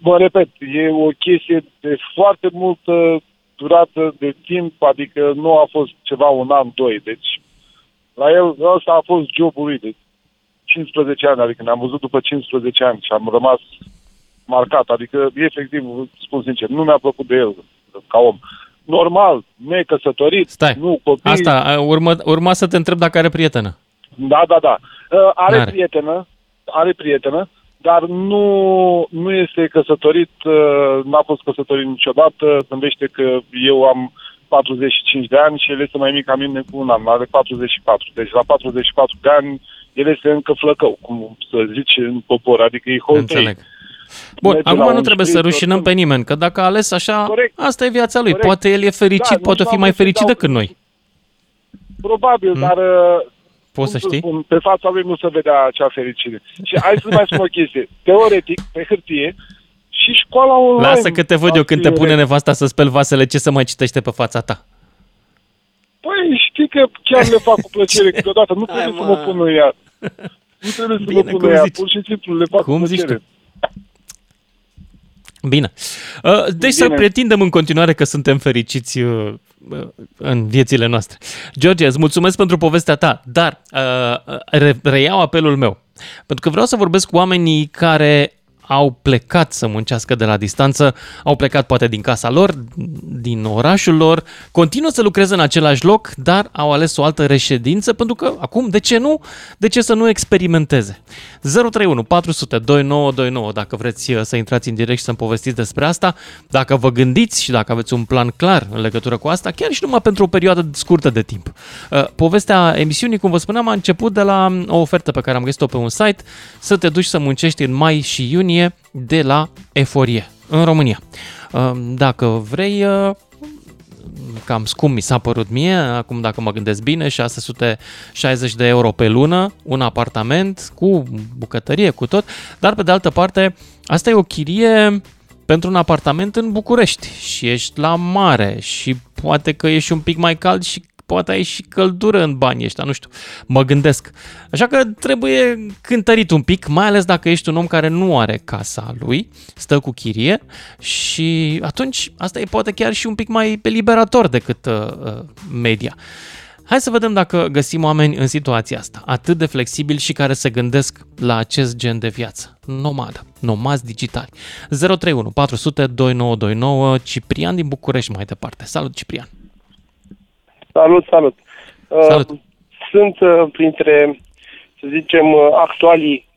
mă repet, e o chestie de foarte multă durată de timp, adică nu a fost ceva un an, doi, deci la el ăsta a fost jobul lui de 15 ani, adică ne-am văzut după 15 ani și am rămas marcat, adică efectiv, spun sincer, nu mi-a plăcut de el ca om. Normal, necăsătorit, Stai. nu copii. Asta, urmă, urma să te întreb dacă are prietenă. Da, da, da. Are N-are. prietenă, are prietenă, dar nu, nu este căsătorit, n-a fost căsătorit niciodată, gândește că eu am 45 de ani și el este mai mic ca mine cu un an, are 44. Deci la 44 de ani el este încă flăcău, cum să zice în popor, adică e holtei. Înțeleg. Bun, acum nu trebuie să rușinăm pe nimeni, că dacă a ales așa, Corect. asta e viața lui. Corect. Poate el e fericit, da, poate fi mai fericit decât noi. Probabil, hmm. dar uh, Poți să știi? Spun, pe fața lui nu se vedea acea fericire. Și hai să mai spun o chestie. Teoretic, pe hârtie, și școala online. Lasă că te văd eu când te pune nevasta să speli vasele, ce să mai citește pe fața ta? Păi știi că chiar le fac cu plăcere câteodată. Nu trebuie să mă pun ea. Nu trebuie să Bine, mă pun ea. Pur și simplu le fac cum cu plăcere. Zici tu? Bine. Uh, deci Bine. să pretindem în continuare că suntem fericiți uh, în viețile noastre. George, îți mulțumesc pentru povestea ta, dar uh, reiau apelul meu. Pentru că vreau să vorbesc cu oamenii care au plecat să muncească de la distanță, au plecat poate din casa lor, din orașul lor, continuă să lucreze în același loc, dar au ales o altă reședință pentru că acum, de ce nu? De ce să nu experimenteze? 031 400 2929 dacă vreți uh, să intrați în direct și să-mi povestiți despre asta, dacă vă gândiți și dacă aveți un plan clar în legătură cu asta, chiar și numai pentru o perioadă scurtă de timp. Uh, povestea emisiunii, cum vă spuneam, a început de la um, o ofertă pe care am găsit-o pe un site, să te duci să muncești în mai și iunie iunie de la Eforie, în România. Ehm, dacă vrei, uh, cam scump mi s-a părut mie, acum dacă mă gândesc bine, 660 de euro pe lună, un apartament cu bucătărie, cu tot, dar pe de altă parte, asta e o chirie pentru un apartament în București și ești la mare și poate că ești un pic mai cald și poate ai și căldură în banii ăștia, nu știu, mă gândesc. Așa că trebuie cântărit un pic, mai ales dacă ești un om care nu are casa lui, stă cu chirie și atunci asta e poate chiar și un pic mai eliberator decât uh, uh, media. Hai să vedem dacă găsim oameni în situația asta, atât de flexibili și care se gândesc la acest gen de viață. Nomadă, nomazi digitali. 031 400 2929 Ciprian din București mai departe. Salut Ciprian! Salut, salut. Salut. Uh, sunt uh, printre, să zicem, uh, actualii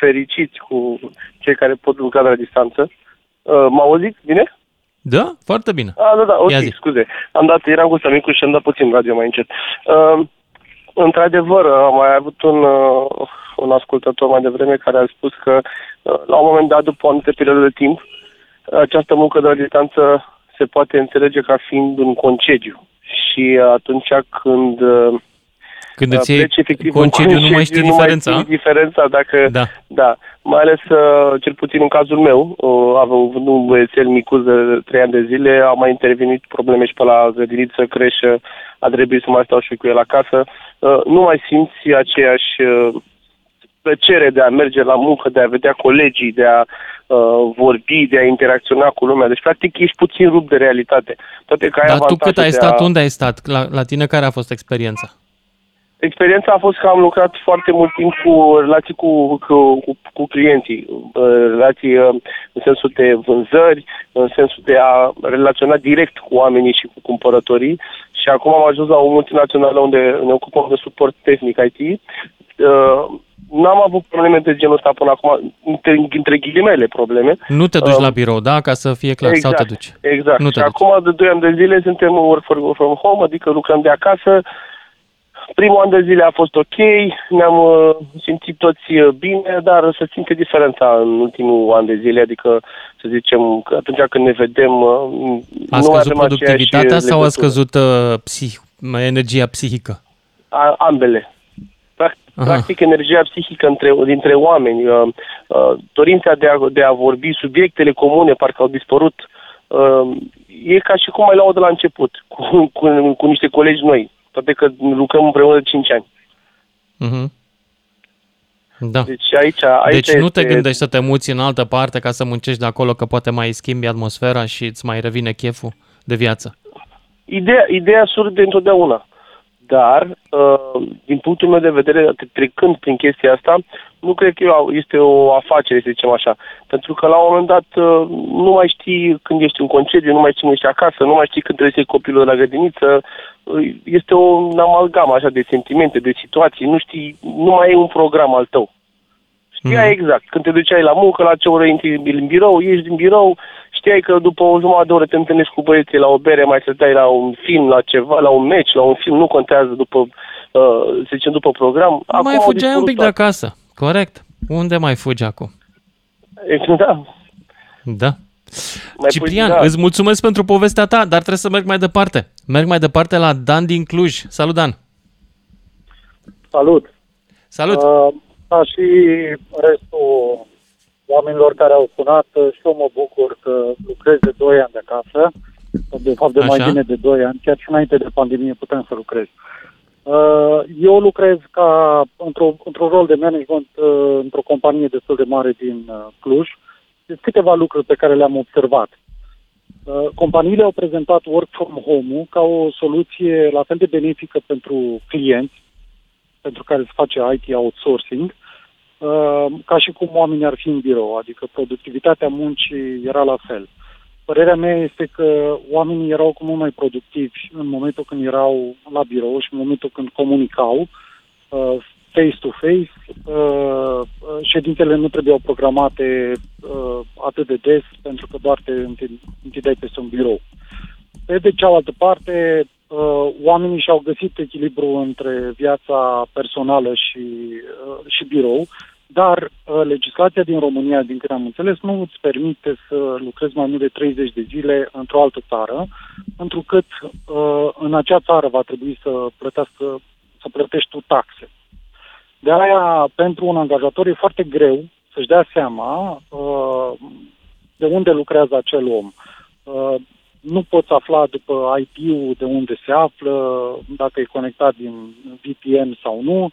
fericiți cu cei care pot lucra la distanță. Mă auziți bine? Da, foarte bine. Ah, da, da, ok, scuze. Am dat, eram cu micu și am dat puțin radio mai încet. Uh, într-adevăr, am mai avut un, uh, un ascultător mai devreme care a spus că uh, la un moment dat, după o anumită perioadă de timp, această muncă de la distanță se poate înțelege ca fiind un concediu și atunci când când îți iei efectiv concediu, nu mai știi nu diferența? Mai știi diferența dacă, da. da. Mai ales, cel puțin în cazul meu, având un băiețel micuț de 3 ani de zile, au mai intervenit probleme și pe la grădiniță, creșă, a trebuit să mai stau și cu el acasă. Nu mai simți aceeași plăcere de a merge la muncă, de a vedea colegii, de a uh, vorbi, de a interacționa cu lumea. Deci, practic, ești puțin rupt de realitate. Toate că ai Dar tu cât ai stat? A... Unde ai stat? La, la tine care a fost experiența? Experiența a fost că am lucrat foarte mult timp cu relații cu, cu, cu, cu clienții, uh, relații uh, în sensul de vânzări, în sensul de a relaționa direct cu oamenii și cu cumpărătorii și acum am ajuns la o multinațională unde ne ocupăm de suport tehnic IT. Uh, n-am avut probleme de genul ăsta până acum, între, între ghilimele probleme. Nu te duci uh, la birou, da? Ca să fie clar, exact, sau te duci? Exact. Nu te și duci. acum de 2 ani de zile suntem work from home, adică lucrăm de acasă. Primul an de zile a fost ok, ne-am uh, simțit toți uh, bine, dar se simte diferența în ultimul an de zile, adică să zicem că atunci când ne vedem uh, a nu scăzut avem productivitatea sau a legătură. scăzut uh, psih- energia psihică? A, ambele. Practic, Aha. practic energia psihică între, dintre oameni, uh, uh, dorința de a, de a vorbi, subiectele comune parcă au dispărut. Uh, e ca și cum ai luat de la început, cu, cu, cu niște colegi noi, toate că lucrăm împreună de 5 ani. Mhm. Da. Deci aici, aici Deci nu este, te gândești să te muți în altă parte ca să muncești de acolo, că poate mai schimbi atmosfera și îți mai revine cheful de viață. Ideea, ideea surde întotdeauna. Dar, uh, din punctul meu de vedere, trecând prin chestia asta, nu cred că e o- este o afacere, să zicem așa. Pentru că la un moment dat uh, nu mai știi când ești în concediu, nu mai știi când ești acasă, nu mai știi când trebuie să iei copilul de la grădiniță. Uh, Este o amalgamă așa de sentimente, de situații. Nu știi, nu mai e un program al tău. Știai Mhm. exact. Când te duceai la muncă, la ce oră intri în birou, ieși din birou, știai că după o jumătate de oră te întâlnești cu băieții la o bere, mai stăteai la un film, la ceva, la un meci, la un film, nu contează după, uh, să zicem, după program. Acum mai au fugeai un dispărut pic de toate. acasă. Corect. Unde mai fugi acum? Da. Da. Mai Ciprian, fugi, da. îți mulțumesc pentru povestea ta, dar trebuie să merg mai departe. Merg mai departe la Dan din Cluj. Salut, Dan! Salut! Salut! Uh, ca și restul oamenilor care au sunat, uh, și eu mă bucur că lucrez de 2 ani de acasă, de fapt de mai Așa. bine de 2 ani, chiar și înainte de pandemie putem să lucrez. Uh, eu lucrez ca într-o, într-un rol de management uh, într-o companie destul de mare din uh, Cluj. Sunt câteva lucruri pe care le-am observat. Uh, companiile au prezentat work from home-ul ca o soluție la fel de benefică pentru clienți, pentru care se face IT outsourcing, uh, ca și cum oamenii ar fi în birou, adică productivitatea muncii era la fel. Părerea mea este că oamenii erau cu mult mai productivi în momentul când erau la birou și în momentul când comunicau uh, face-to-face. Uh, uh, ședințele nu trebuiau programate uh, atât de des pentru că doar te întin- întindeai peste un birou. Pe de cealaltă parte, uh, oamenii și-au găsit echilibru între viața personală și, uh, și birou, dar uh, legislația din România, din câte am înțeles, nu îți permite să lucrezi mai mult de 30 de zile într-o altă țară, întrucât uh, în acea țară va trebui să plătească, să plătești tu taxe. De aia, pentru un angajator e foarte greu să-și dea seama uh, de unde lucrează acel om. Uh, nu poți afla după IP-ul de unde se află, dacă e conectat din VPN sau nu.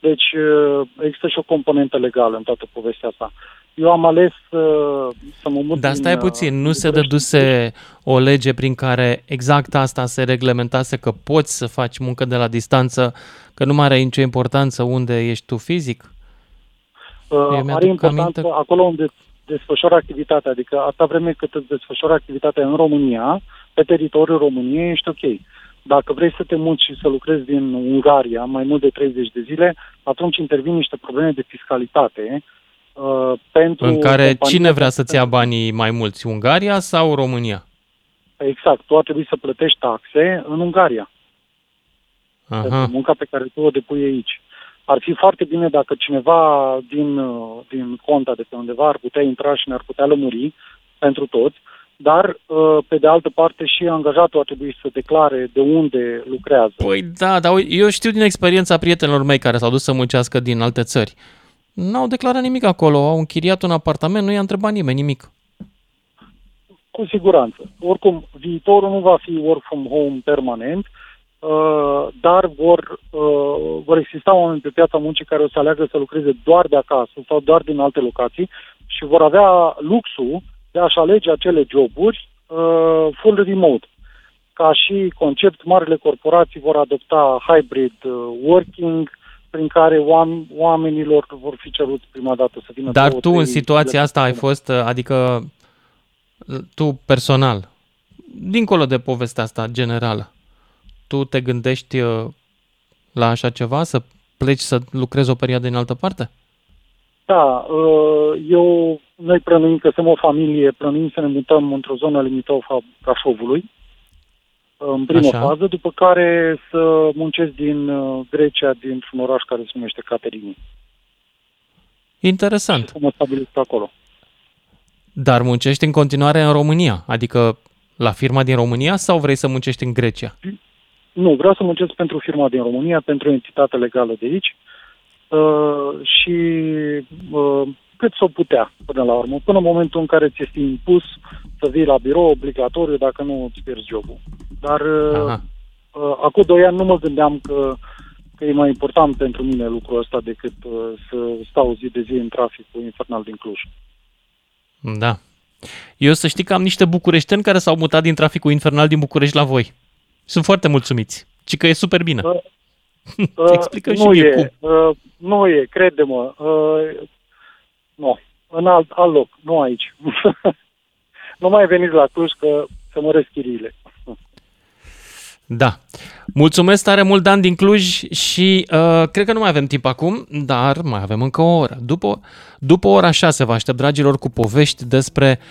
Deci uh, există și o componentă legală în toată povestea asta. Eu am ales uh, să mă mut Dar din, stai uh, puțin, nu din se București. dăduse o lege prin care exact asta se reglementase că poți să faci muncă de la distanță, că nu mai are nicio importanță unde ești tu fizic? Uh, Eu mi-aduc are importanță aminte- acolo unde desfășoară activitatea, adică atâta vreme cât îți desfășoară activitatea în România, pe teritoriul României, ești ok. Dacă vrei să te muți și să lucrezi din Ungaria mai mult de 30 de zile, atunci intervin niște probleme de fiscalitate uh, pentru... În care compania- cine vrea să-ți ia banii mai mulți, Ungaria sau România? Exact, tu ar trebui să plătești taxe în Ungaria. pentru Aha. munca pe care tu o depui aici. Ar fi foarte bine dacă cineva din, uh, din conta de pe undeva ar putea intra și ne-ar putea lămuri pentru toți, dar, uh, pe de altă parte, și angajatul ar trebui să declare de unde lucrează. Păi da, dar ui- eu știu din experiența prietenilor mei care s-au dus să muncească din alte țări. N-au declarat nimic acolo, au închiriat un apartament, nu i-a întrebat nimeni nimic. Cu siguranță. Oricum, viitorul nu va fi work from home permanent, uh, dar vor, uh, vor exista oameni pe piața muncii care o să aleagă să lucreze doar de acasă sau doar din alte locații și vor avea luxul de a-și alege acele joburi uh, full remote. Ca și concept, marile corporații vor adopta hybrid uh, working, prin care oam- oamenilor vor fi ceruți prima dată să vină Dar două, tu în trei situația zile asta pe ai săptămână. fost, adică tu personal, dincolo de povestea asta generală, tu te gândești uh, la așa ceva, să pleci să lucrezi o perioadă în altă parte? Da, eu, noi plănuim că suntem o familie, plănuim să ne mutăm într-o zonă limită a Brașovului, în primă Așa. fază, după care să muncesc din Grecia, dintr-un oraș care se numește Caterini. Interesant. Și să mă stabilesc acolo. Dar muncești în continuare în România, adică la firma din România sau vrei să muncești în Grecia? Nu, vreau să muncesc pentru firma din România, pentru o entitate legală de aici uh, și uh, cât s-o putea până la urmă, până în momentul în care ți este impus să vii la birou obligatoriu, dacă nu îți pierzi jobul. Dar uh, uh, acum doi ani nu mă gândeam că, că e mai important pentru mine lucrul ăsta decât uh, să stau zi de zi în traficul infernal din Cluj. Da. Eu să știi că am niște bucureșteni care s-au mutat din traficul infernal din București la voi. Sunt foarte mulțumiți. Și că e super bine. Uh, uh, Explică nu și mie e, cum. Uh, nu e, crede-mă. Uh, nu, în alt, alt loc, nu aici. nu mai veniți la Cluj că să măresc chiriile. Da. Mulțumesc tare mult, Dan, din Cluj și uh, cred că nu mai avem timp acum, dar mai avem încă o oră. După, după ora 6 vă aștept, dragilor, cu povești despre uh,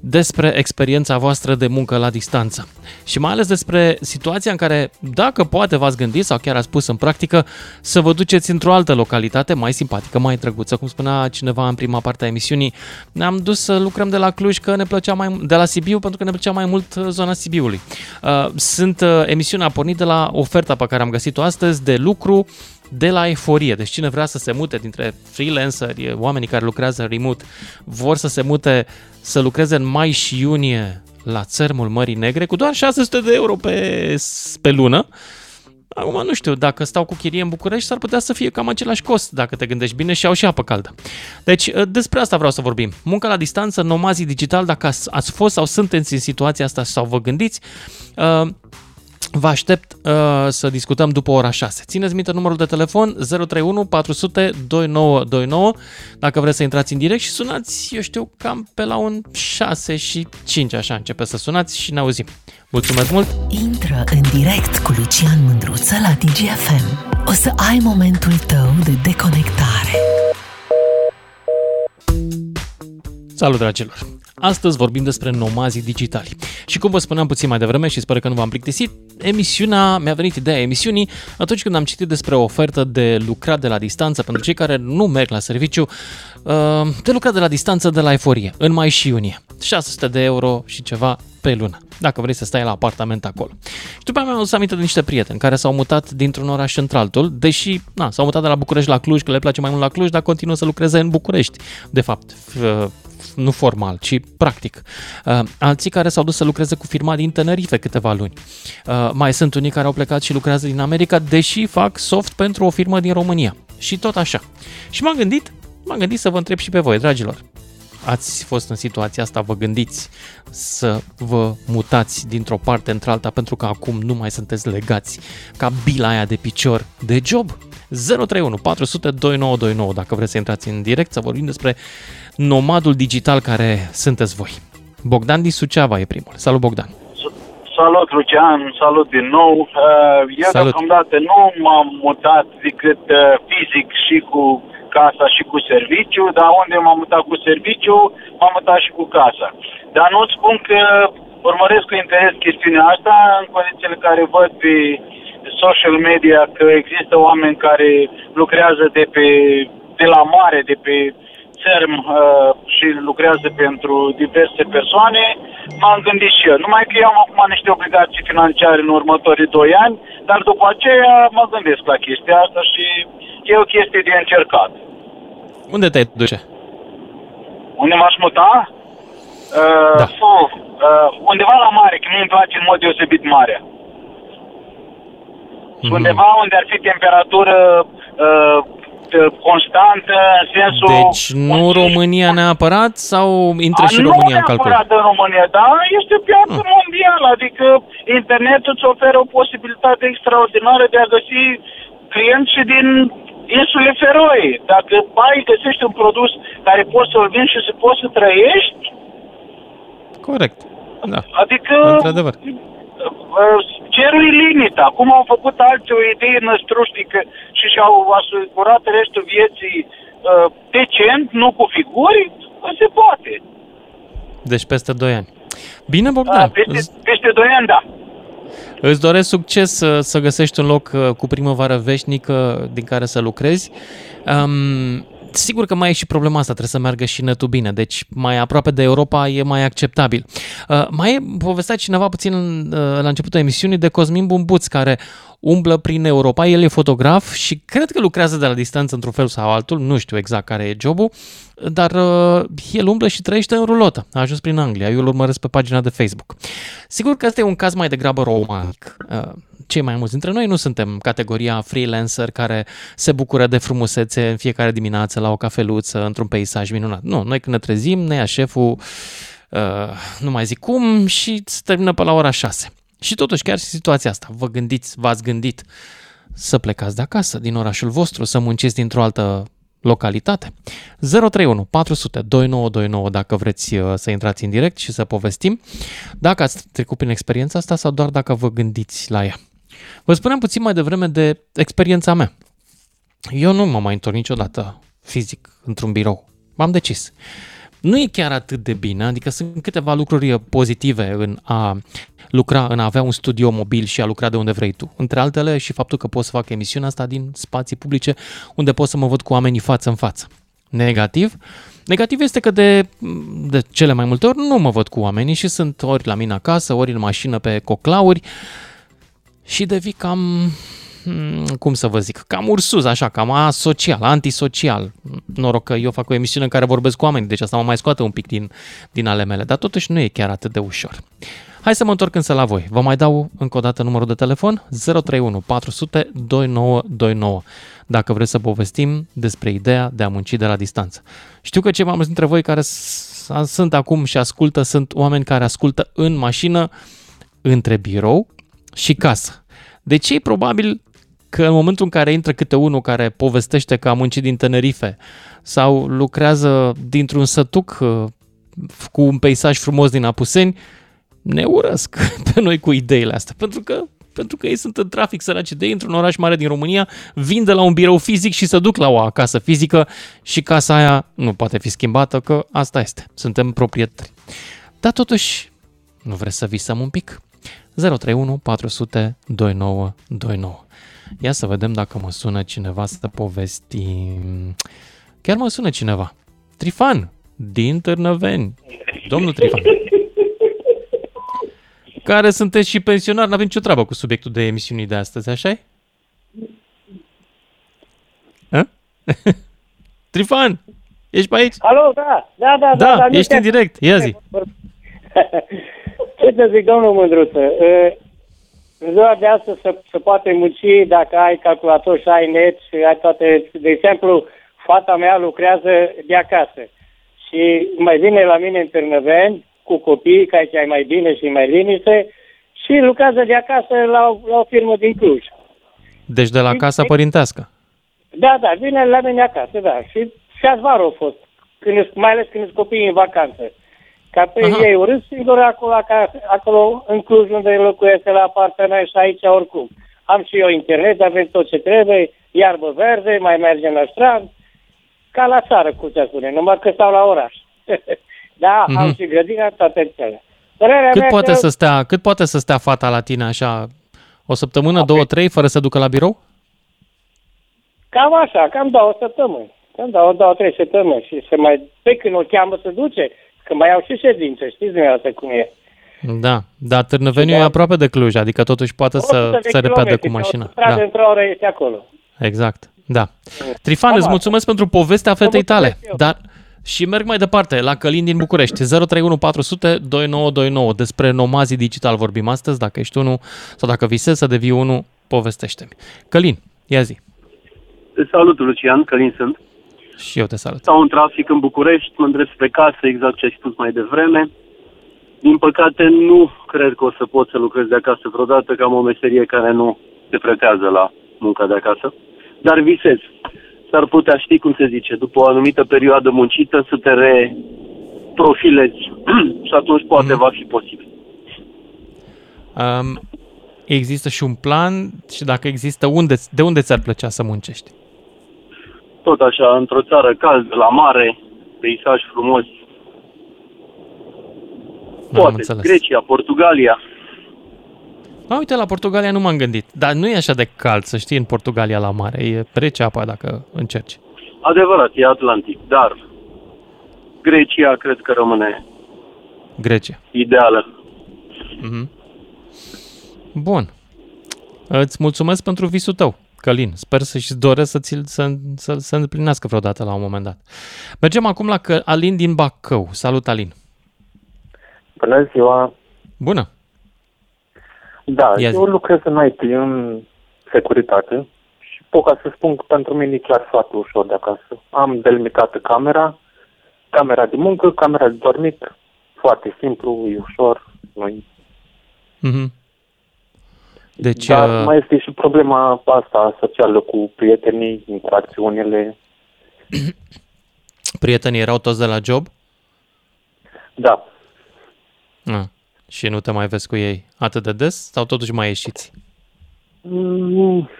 despre experiența voastră de muncă la distanță și mai ales despre situația în care, dacă poate v-ați gândit sau chiar ați pus în practică, să vă duceți într-o altă localitate mai simpatică, mai drăguță, cum spunea cineva în prima parte a emisiunii, ne-am dus să lucrăm de la Cluj că ne plăcea mai de la Sibiu pentru că ne plăcea mai mult uh, zona Sibiului. Uh, sunt uh, emisiunea a pornit de la oferta pe care am găsit-o astăzi de lucru de la eforie. Deci cine vrea să se mute dintre freelanceri, oamenii care lucrează remote, vor să se mute să lucreze în mai și iunie la țărmul Mării Negre cu doar 600 de euro pe, pe lună. Acum nu știu, dacă stau cu chirie în București, s-ar putea să fie cam același cost, dacă te gândești bine, și au și apă caldă. Deci, despre asta vreau să vorbim. Munca la distanță, nomazii digital, dacă ați fost sau sunteți în situația asta sau vă gândiți, uh, Vă aștept uh, să discutăm după ora 6. Țineți minte numărul de telefon 031 400 2929 dacă vreți să intrați în direct și sunați, eu știu, cam pe la un 6 și 5 așa începe să sunați și ne auzim. Mulțumesc mult! Intră în direct cu Lucian Mândruță la DGFM. O să ai momentul tău de deconectare. Salut, dragilor! Astăzi vorbim despre nomazii digitali. Și cum vă spuneam puțin mai devreme și sper că nu v-am plictisit, emisiunea, mi-a venit ideea emisiunii atunci când am citit despre o ofertă de lucrat de la distanță pentru cei care nu merg la serviciu, uh, de lucrat de la distanță de la Eforie, în mai și iunie. 600 de euro și ceva pe lună, dacă vrei să stai la apartament acolo. Și după aceea mi-am adus aminte de niște prieteni care s-au mutat dintr-un oraș într-altul, deși na, s-au mutat de la București la Cluj, că le place mai mult la Cluj, dar continuă să lucreze în București. De fapt, nu formal, ci practic. Uh, alții care s-au dus să lucreze cu firma din Tenerife câteva luni. Uh, mai sunt unii care au plecat și lucrează din America, deși fac soft pentru o firmă din România. Și tot așa. Și m-am gândit, m-am gândit să vă întreb și pe voi, dragilor. Ați fost în situația asta, vă gândiți să vă mutați dintr-o parte într-alta pentru că acum nu mai sunteți legați ca bila aia de picior de job? 031 400 2929 dacă vreți să intrați în direct să vorbim despre nomadul digital care sunteți voi. Bogdan din Suceava e primul. Salut, Bogdan! Salut, Lucian! Salut din nou! Uh, eu Salut. deocamdată nu m-am mutat decât uh, fizic și cu casa și cu serviciu, dar unde m-am mutat cu serviciu, m-am mutat și cu casa. Dar nu spun că urmăresc cu interes chestiunea asta în condițiile care văd pe social media că există oameni care lucrează de pe de la mare, de pe țărm uh, și lucrează pentru diverse persoane, m-am gândit și eu. Numai că eu am acum niște obligații financiare în următorii doi ani, dar după aceea mă gândesc la chestia asta și e o chestie de încercat. Unde te duce? Unde m-aș muta? Uh, da. uh, undeva la mare, că nu îmi place în mod deosebit marea. Mm-hmm. Undeva unde ar fi temperatură uh, constantă în sensul... Deci nu România neapărat sau intră A, și România în calcul? Nu neapărat în România, dar este o piață ah. mondială, adică internetul îți oferă o posibilitate extraordinară de a găsi clienți și din insule Feroe. Dacă ai găsești un produs care poți să-l vinzi și să poți să trăiești... Corect, da. Adică... Într-adevăr cerul e limita. Cum au făcut alții o idee năstruștică și și-au asigurat restul vieții uh, decent, nu cu figuri, se poate. Deci peste 2 ani. Bine, Bogdan. A, peste, peste 2 ani, da. Îți doresc succes să, să găsești un loc uh, cu primăvară veșnică din care să lucrezi. Um, sigur că mai e și problema asta, trebuie să meargă și netul bine, deci mai aproape de Europa e mai acceptabil. Uh, mai e povestea cineva puțin uh, la începutul emisiunii de Cosmin Bumbuț, care umblă prin Europa, el e fotograf și cred că lucrează de la distanță într-un fel sau altul, nu știu exact care e jobul, dar uh, el umblă și trăiește în rulotă. A ajuns prin Anglia, eu îl urmăresc pe pagina de Facebook. Sigur că ăsta e un caz mai degrabă romantic. Uh, cei mai mulți dintre noi nu suntem categoria freelancer care se bucură de frumusețe în fiecare dimineață la o cafeluță, într-un peisaj minunat. Nu, noi când ne trezim, ne ia șeful, uh, nu mai zic cum, și se termină pe la ora 6. Și totuși, chiar și situația asta, vă gândiți, v-ați gândit să plecați de acasă, din orașul vostru, să munciți dintr-o altă localitate. 031 400 2929 dacă vreți uh, să intrați în direct și să povestim. Dacă ați trecut prin experiența asta sau doar dacă vă gândiți la ea. Vă spuneam puțin mai devreme de experiența mea. Eu nu m-am mai întors niciodată fizic într-un birou. M-am decis. Nu e chiar atât de bine, adică sunt câteva lucruri pozitive în a lucra, în a avea un studio mobil și a lucra de unde vrei tu. Între altele și faptul că pot să fac emisiunea asta din spații publice unde pot să mă văd cu oamenii față în față. Negativ? Negativ este că de, de cele mai multe ori nu mă văd cu oamenii și sunt ori la mine acasă, ori în mașină pe coclauri și devii cam Hmm, cum să vă zic, cam ursuz, așa, cam asocial, antisocial. Noroc că eu fac o emisiune în care vorbesc cu oameni, deci asta mă mai scoate un pic din, din ale mele, dar totuși nu e chiar atât de ușor. Hai să mă întorc însă la voi. Vă mai dau încă o dată numărul de telefon 031 400 2929 dacă vreți să povestim despre ideea de a munci de la distanță. Știu că cei mai mulți dintre voi care sunt acum și ascultă sunt oameni care ascultă în mașină între birou și casă. Deci ei probabil că în momentul în care intră câte unul care povestește că a muncit din Tenerife sau lucrează dintr-un sătuc uh, cu un peisaj frumos din Apuseni, ne urăsc pe noi cu ideile astea, pentru că pentru că ei sunt în trafic săraci de într-un oraș mare din România, vin de la un birou fizic și se duc la o acasă fizică și casa aia nu poate fi schimbată, că asta este. Suntem proprietari. Dar totuși, nu vreți să visăm un pic? 031 400 2929. Ia să vedem dacă mă sună cineva să povestim. Chiar mă sună cineva. Trifan, din Târnăveni. Domnul Trifan. Care sunteți și pensionar, n-avem nicio treabă cu subiectul de emisiunii de astăzi, așa e? Trifan, ești pe aici? Alo, da, da, da. Da, da, da ești în direct, ia zi. Ce să zic, domnul Mândruță, în ziua de astăzi se, se poate munci dacă ai calculator și ai net și ai toate... De exemplu, fata mea lucrează de acasă și mai vine la mine în Târnăveni cu copii, ca aici ai mai bine și mai liniște și lucrează de acasă la, la o firmă din Cluj. Deci de la casa părintească? Da, da, vine la mine acasă, da. Și șase vară au fost, când, mai ales când sunt copiii în vacanță. Ca pe Aha. ei urât singur acolo, acolo în Cluj unde locuiesc la apartament și aici oricum. Am și eu internet, avem tot ce trebuie, iarbă verde, mai mergem la strand, ca la țară, cum se spune, numai că stau la oraș. da, mm-hmm. am și grădina, toate cele. cât poate, că... să stea, cât poate să stea fata la tine așa, o săptămână, două, trei, fără să ducă la birou? Cam așa, cam două săptămâni. Cam două, două, trei săptămâni. Și se mai, pe când o cheamă să duce, Că mai au și ședințe, știți dumneavoastră cum e. Da, dar Târnăveniu da. e aproape de Cluj, adică totuși poate să se repede cu mașina. Da. într-o oră este acolo. Exact, da. Trifan, îți mulțumesc pentru povestea fetei tale, dar și merg mai departe, la Călin din București, 031400 2929. Despre nomazii digital vorbim astăzi, dacă ești unul sau dacă visezi să devii unul, povestește-mi. Călin, ia zi. Salut, Lucian, Călin sunt. Și eu te salut. Stau în trafic în București, mă îndrept spre casă, exact ce ai spus mai devreme. Din păcate, nu cred că o să pot să lucrez de acasă vreodată, că am o meserie care nu se pretează la munca de acasă. Dar visez. S-ar putea ști cum se zice, după o anumită perioadă muncită, să te reprofilezi. și atunci poate mm. va fi posibil. Um, există și un plan și dacă există, unde, de unde ți-ar plăcea să muncești? Tot așa, într-o țară caldă, la mare, peisaj frumos. Poate, Grecia, Portugalia. A, uite, la Portugalia nu m-am gândit. Dar nu e așa de cald, să știi, în Portugalia la mare. E rece apa dacă încerci. Adevărat, e Atlantic, dar Grecia cred că rămâne Grecia. ideală. Mm-hmm. Bun. Îți mulțumesc pentru visul tău, Călin. Sper să-și doresc să, ți să, să, să împlinească vreodată la un moment dat. Mergem acum la Alin din Bacău. Salut, Alin. Bună ziua. Bună. Da, Ia eu zi. lucrez în IT, în securitate și pot ca să spun că pentru mine e chiar foarte ușor de acasă. Am delimitată camera, camera de muncă, camera de dormit, foarte simplu, e ușor, nu mm-hmm. Deci, Dar uh... mai este și problema asta socială cu prietenii, interacțiunile. Prietenii erau toți de la job? Da. Ah. Și nu te mai vezi cu ei atât de des sau totuși mai ieșiți? Mm,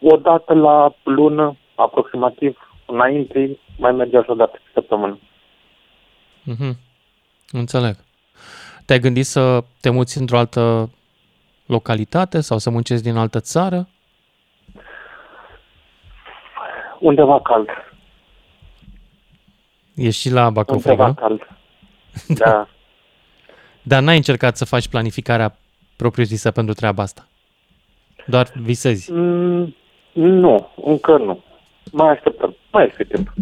o dată la lună, aproximativ, înainte, mai mergea și o dată pe săptămână. Mm-hmm. Înțeleg. Te-ai gândit să te muți într-o altă localitate sau să muncești din altă țară? Undeva cald. Ești și la Bacău Undeva cald. Da. Dar n-ai încercat să faci planificarea propriu-zisă pentru treaba asta? Doar visezi? Mm, nu, încă nu. Mai așteptăm. Mai este timp.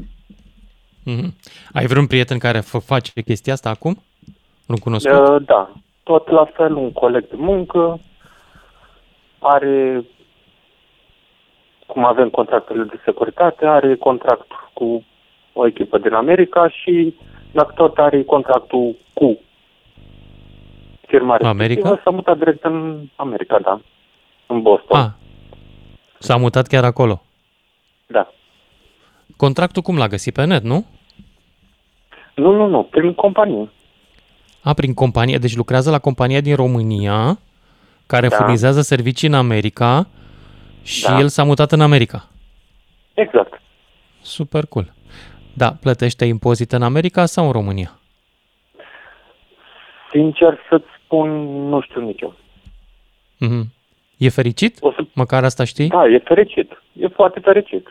Mm-hmm. Ai vreun prieten care face chestia asta acum? Nu cunoscut? Uh, da. Tot la fel, un coleg de muncă are, cum avem contractele de securitate, are contract cu o echipă din America și dacă tot are contractul cu firma America? S-a mutat direct în America, da. În Boston. Ah. S-a mutat chiar acolo? Da. Contractul cum l-a găsit? Pe net, nu? Nu, nu, nu. Prin companie. A, prin companie. Deci lucrează la compania din România care da. furnizează servicii în America și da. el s-a mutat în America. Exact. Super cool. Da, plătește impozite în America sau în România? Sincer să-ți spun, nu știu nici eu. Mm-hmm. E fericit? O să... Măcar asta știi? Da, e fericit. E foarte fericit.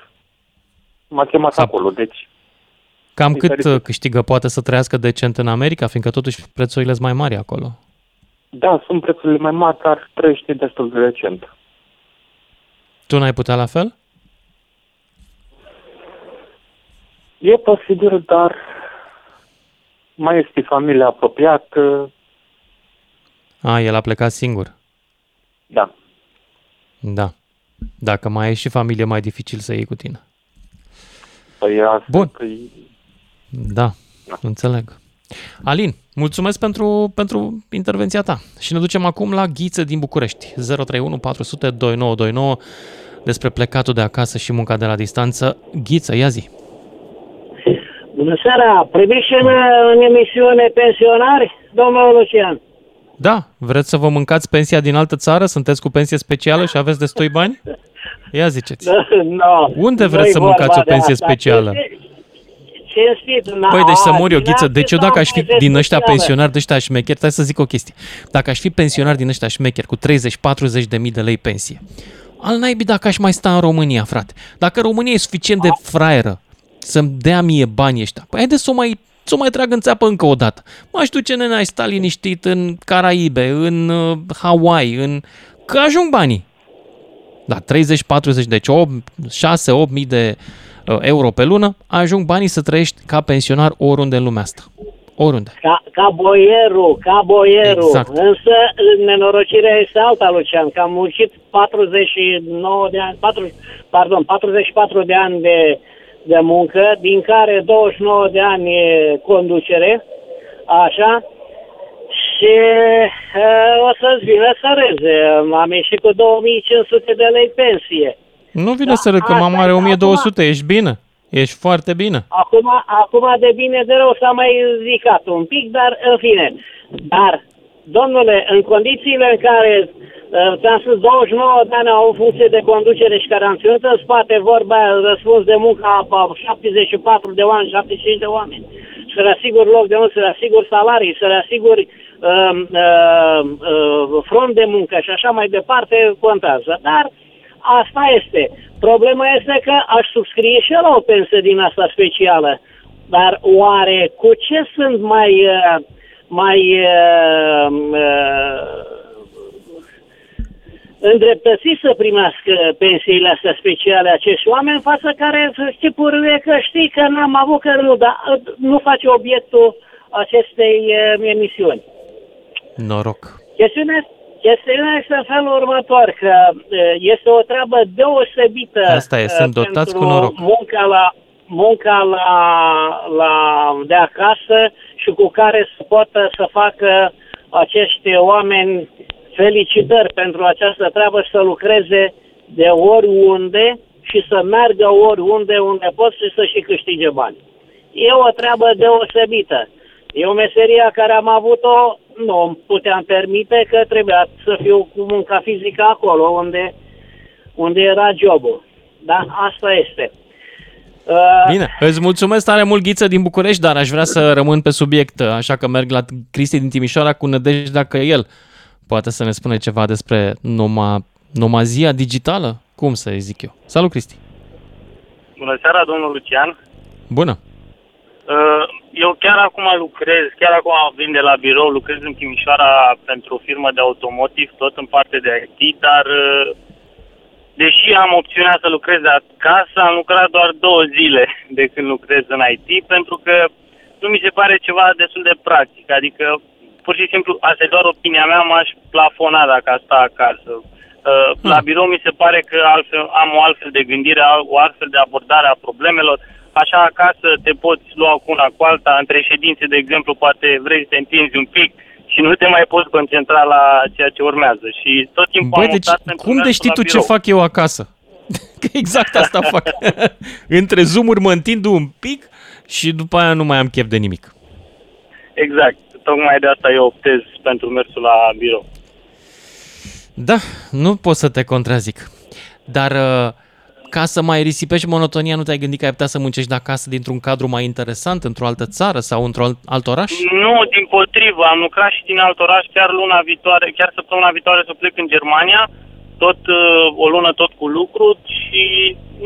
M-a chemat S-a... acolo, deci... Cam cât fericit. câștigă poate să trăiască decent în America, fiindcă totuși prețurile sunt mai mari acolo? Da, sunt prețurile mai mari, dar trăiește destul de decent. Tu n-ai putea la fel? E posibil, dar mai este familia apropiată. A, el a plecat singur. Da. Da. Dacă mai ai și familie, mai dificil să iei cu tine. Păi asta Bun. Că... Da, da, înțeleg. Alin, mulțumesc pentru, pentru intervenția ta. Și ne ducem acum la Ghiță din București. 031 400 2929 despre plecatul de acasă și munca de la distanță. Ghiță, ia zi. Bună seara! Primiți în, în emisiune pensionari, domnul Lucian? Da, vreți să vă mâncați pensia din altă țară? Sunteți cu pensie specială și aveți destui bani? Ia ziceți. no, Unde vreți să mâncați o pensie asta. specială? Cinstit, no, Păi, deci să mori o ghiță. Deci eu dacă aș fi din ăștia pensionari de ăștia șmecheri, trebuie să zic o chestie. Dacă aș fi pensionar din ăștia șmecheri cu 30-40 de mii de lei pensie, al naibii dacă aș mai sta în România, frate. Dacă România e suficient de fraieră să-mi dea mie banii ăștia. Păi haide să o mai, să o mai trag în țeapă încă o dată. M-aș duce nene, ai sta liniștit în Caraibe, în uh, Hawaii, în... Că ajung banii. Da, 30-40, deci 6-8 mii de uh, euro pe lună, ajung banii să trăiești ca pensionar oriunde în lumea asta. Oriunde. Ca, ca boierul, ca boierul. Exact. Însă, nenorocirea este alta, Lucian, că am muncit 49 de ani, 40, pardon, 44 de ani de de muncă, din care 29 de ani e conducere, așa, și uh, o să-ți vină să reze. Am ieșit cu 2500 de lei pensie. Nu vine da, să râd, că mama are 1200, acum, ești bine. Ești foarte bine. Acum, acum de bine de rău s-a mai zicat un pic, dar în fine. Dar, domnule, în condițiile în care Uh, ți-am spus, 29 de ani au o funcție de conducere și care am ținut în spate vorba aia, răspuns de muncă a 74 de oameni, 75 de oameni. Să le asigur loc de muncă, să le asigur salarii, să le asigur uh, uh, uh, front de muncă și așa mai departe, contează. Dar asta este. Problema este că aș subscrie și eu la o pensie din asta specială. Dar oare cu ce sunt mai, uh, mai uh, uh, îndreptățiți să primească pensiile astea speciale acești oameni, față care stipurile că știi că n-am avut că nu, dar uh, nu face obiectul acestei uh, emisiuni. Noroc. Chestiunea, chestiunea este în felul următor, că uh, este o treabă deosebită Asta e, sunt dotați cu noroc. munca la munca la, la, de acasă și cu care să poată să facă acești oameni felicitări pentru această treabă și să lucreze de oriunde și să meargă oriunde unde pot și să și câștige bani. E o treabă deosebită. E o meserie care am avut-o, nu îmi puteam permite că trebuia să fiu cu munca fizică acolo unde, unde era jobul. Da? Asta este. Uh, Bine, îți mulțumesc tare mult, Ghiță, din București, dar aș vrea să rămân pe subiect, așa că merg la Cristi din Timișoara cu nădejde dacă el poate să ne spune ceva despre noma, nomazia digitală? Cum să zic eu? Salut, Cristi! Bună seara, domnul Lucian! Bună! Uh, eu chiar acum lucrez, chiar acum vin de la birou, lucrez în Timișoara pentru o firmă de automotiv, tot în parte de IT, dar uh, deși am opțiunea să lucrez de acasă, am lucrat doar două zile de când lucrez în IT, pentru că nu mi se pare ceva destul de practic. Adică pur și simplu, asta e doar opinia mea, m-aș plafona dacă asta acasă. Uh, la hmm. birou mi se pare că altfel, am o altfel de gândire, o altfel de abordare a problemelor. Așa acasă te poți lua cu una cu alta, între ședințe, de exemplu, poate vrei să te întinzi un pic și nu te mai poți concentra la ceea ce urmează. Și tot timpul Băi, am deci cum de știi tu birou. ce fac eu acasă? Că exact asta fac. Între zoom mă întind un pic și după aia nu mai am chef de nimic. Exact tocmai de asta eu optez pentru mersul la birou. Da, nu pot să te contrazic. Dar uh, ca să mai risipești monotonia, nu te-ai gândit că ai putea să muncești de acasă dintr-un cadru mai interesant, într-o altă țară sau într-un alt oraș? Nu, din potrivă. Am lucrat și din alt oraș chiar luna viitoare, chiar săptămâna viitoare să plec în Germania, tot uh, o lună tot cu lucru și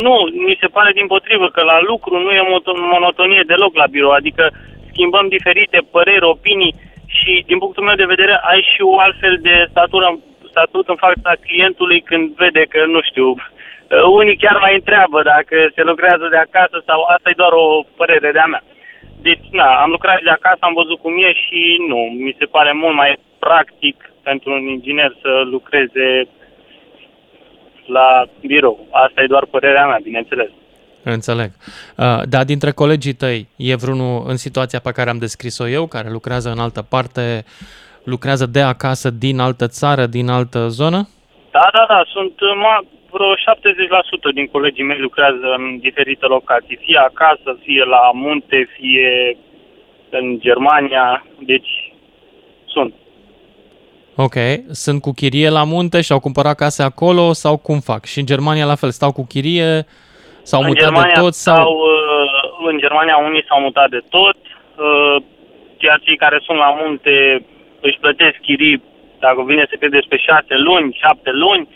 nu, mi se pare din potrivă că la lucru nu e monotonie deloc la birou, adică schimbăm diferite păreri, opinii și, din punctul meu de vedere, ai și o altfel de statură, statut în fața clientului când vede că, nu știu, unii chiar mai întreabă dacă se lucrează de acasă sau asta e doar o părere de-a mea. Deci, na, am lucrat de acasă, am văzut cum e și nu, mi se pare mult mai practic pentru un inginer să lucreze la birou. Asta e doar părerea mea, bineînțeles. Înțeleg. Uh, dar dintre colegii tăi, e vreunul în situația pe care am descris-o eu, care lucrează în altă parte, lucrează de acasă, din altă țară, din altă zonă? Da, da, da. Sunt uh, ma, vreo 70% din colegii mei lucrează în diferite locații, fie acasă, fie la munte, fie în Germania, deci sunt. Ok, sunt cu chirie la munte și au cumpărat case acolo sau cum fac? Și în Germania la fel, stau cu chirie, S-au în mutat Germania de tot? Sau... sau... Uh, în Germania unii s-au mutat de tot, chiar uh, cei care sunt la munte își plătesc chirii, dacă vine să credeți, pe șase luni, șapte luni.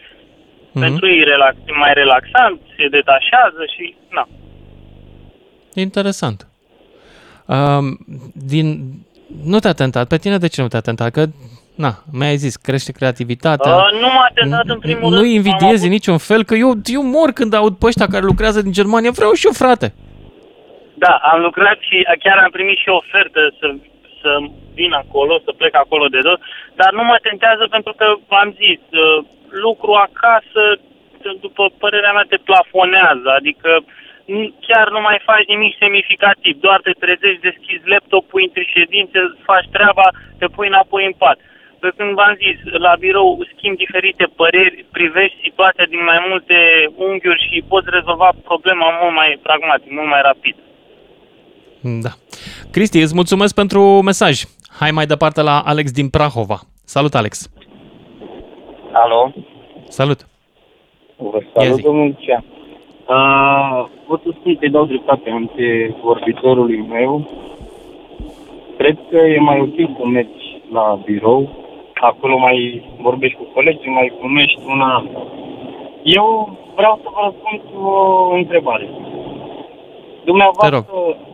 Mm-hmm. Pentru ei relax, mai relaxant, se detașează și na. Interesant. Um, din, nu te-a tentat. Pe tine de ce nu te-a tentat? Că na, mi-ai zis, crește creativitatea. Uh, nu m-a tentat în primul nu rând. Nu invidiezi în niciun fel, că eu, eu mor când aud pe ăștia care lucrează din Germania. Vreau și eu, frate. Da, am lucrat și chiar am primit și o ofertă să, să vin acolo, să plec acolo de tot, dar nu mă tentează pentru că, v-am zis, uh, lucru acasă, după părerea mea, te plafonează, adică chiar nu mai faci nimic semnificativ, doar te trezești, deschizi laptopul, intri ședințe, faci treaba, te pui înapoi în pat pe când v-am zis, la birou schimb diferite păreri, privești situația din mai multe unghiuri și poți rezolva problema mult mai pragmatic, mult mai rapid. Da. Cristi, îți mulțumesc pentru mesaj. Hai mai departe la Alex din Prahova. Salut, Alex! Alo? Salut! Vă salut, domnul Lucian. Uh, pot să spun că dau dreptate ante vorbitorului meu. Cred că e mai util să mergi la birou, acolo mai vorbești cu colegii, mai primești una... Eu vreau să vă răspund cu o întrebare. Dumneavoastră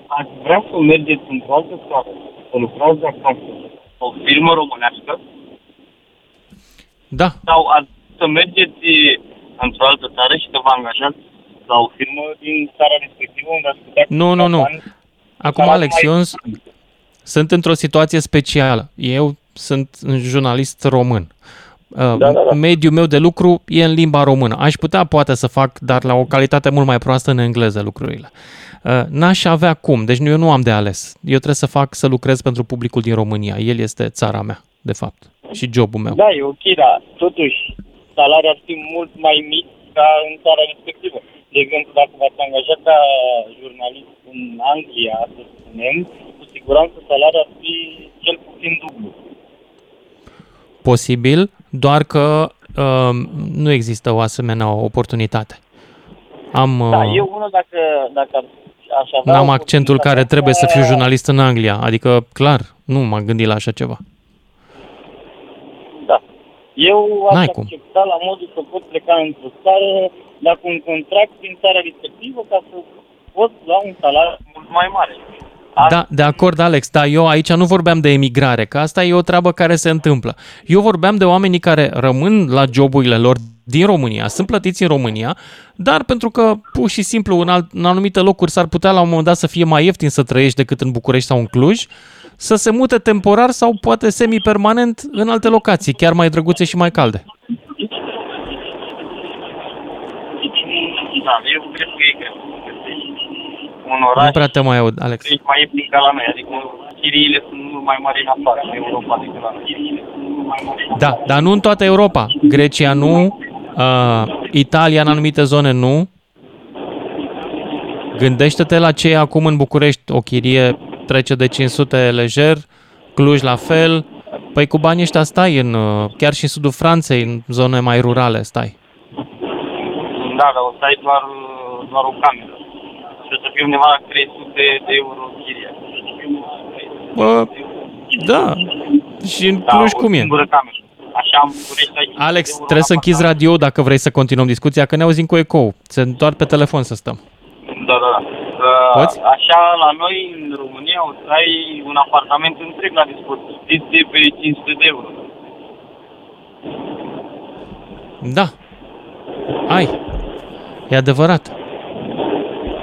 ați vrea să mergeți într-o altă țară, să lucrați de acasă, o firmă românească? Da. Sau ați să mergeți într-o altă țară și să vă angajați la o firmă din țara respectivă unde ați putea... Nu, nu, nu. Acum, Alex, eu sunt într-o situație specială. Eu sunt un jurnalist român. Uh, da, da, da. Mediul meu de lucru e în limba română. Aș putea poate să fac, dar la o calitate mult mai proastă în engleză lucrurile. Uh, n-aș avea cum, deci eu nu am de ales. Eu trebuie să fac să lucrez pentru publicul din România. El este țara mea, de fapt, și jobul meu. Da, e ok, dar totuși salariul ar fi mult mai mic ca în țara respectivă. De exemplu, dacă v-ați angajat ca jurnalist în Anglia, să spunem, cu siguranță salariul ar fi cel puțin dublu. Posibil, doar că uh, nu există o asemenea oportunitate. Am, uh, da, eu unul dacă, dacă aș avea... N-am accentul care trebuie să fiu jurnalist în Anglia, adică clar, nu m-am gândit la așa ceva. Eu aș accepta la modul să pot pleca într-o țară, dacă un contract din țara respectivă, ca să pot lua un salariu mult mai mare. Da, de acord, Alex, dar eu aici nu vorbeam de emigrare, că asta e o treabă care se întâmplă. Eu vorbeam de oamenii care rămân la joburile lor din România, sunt plătiți în România, dar pentru că pur și simplu în, alt, în anumite locuri s-ar putea la un moment dat să fie mai ieftin să trăiești decât în București sau în Cluj, să se mute temporar sau poate semi-permanent în alte locații, chiar mai drăguțe și mai calde. Da, eu cred că e greu. Un oraș nu prea te mai aud, Alex. mai ieftin ca la noi, adică chiriile sunt mult mai mari în afară, în Europa decât la noi. Da, dar nu în toată Europa. Grecia nu, uh, Italia în anumite zone nu. Gândește-te la ce e acum în București, o chirie trece de 500 lejer, Cluj la fel. Păi cu banii ăștia stai în, uh, chiar și în sudul Franței, în zone mai rurale stai. Da, dar o stai doar, doar o cameră. Și o să fie undeva la 300 de euro chiria. Bă, da. Și în Cluj da, cum e? Cameră. Așa am Alex, trebuie să închizi radio dacă vrei să continuăm discuția, că ne auzim cu ecou. Se doar pe telefon să stăm. Da, da, da. Poți? Așa, la noi, în România, o să ai un apartament întreg la dispoziție pe 500 de euro. Da. Ai. E adevărat.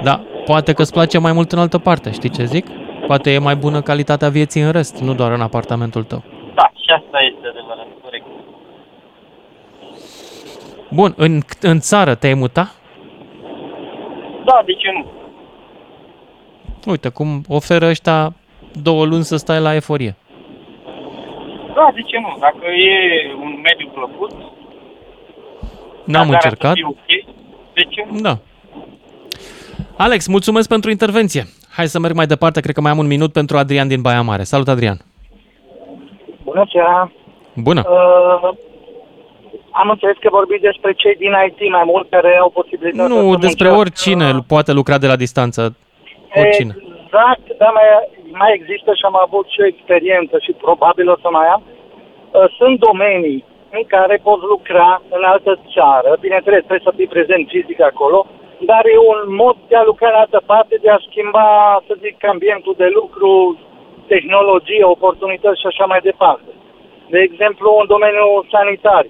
Da, poate că îți place mai mult în altă parte, știi ce zic? Poate e mai bună calitatea vieții în rest, nu doar în apartamentul tău. Da, și asta este adevărat, corect. Bun, în, în țară te-ai mutat? Da, de ce nu? Uite, cum oferă ăștia două luni să stai la eforie. Da, de ce nu? Dacă e un mediu plăcut... N-am încercat. Okay, de ce nu? Da. Alex, mulțumesc pentru intervenție. Hai să merg mai departe, cred că mai am un minut pentru Adrian din Baia Mare. Salut, Adrian! Bună seara! Bună! Uh, am înțeles că vorbiți despre cei din IT mai mult care au posibilitatea Nu, despre oricine uh, poate lucra de la distanță. Oricine. Exact, dar mai, mai există și am avut și o experiență și probabil o să mai am. Uh, sunt domenii în care poți lucra în altă țară, bineînțeles, trebuie să fii prezent fizic acolo, dar e un mod de a lucra în altă parte, de a schimba, să zic, ambientul de lucru, tehnologie, oportunități și așa mai departe. De exemplu, în domeniul sanitar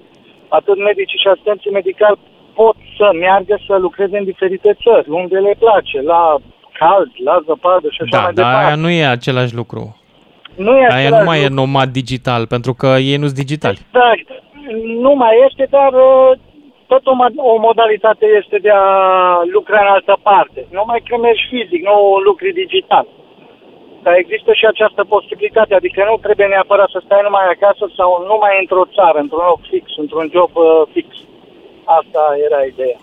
atât medicii și asistenții medicali pot să meargă să lucreze în diferite țări, unde le place, la cald, la zăpadă și așa da, mai da, departe. aia nu e același lucru. Nu e aia nu mai lucru. e nomad digital, pentru că ei nu sunt digitali. Exact. Nu mai este, dar uh, tot o, o modalitate este de a lucra în altă parte. Numai că mergi fizic, nu lucri digital. Dar există și această posibilitate, adică nu trebuie neapărat să stai numai acasă sau numai într-o țară, într-un loc fix, într-un job uh, fix. Asta era ideea.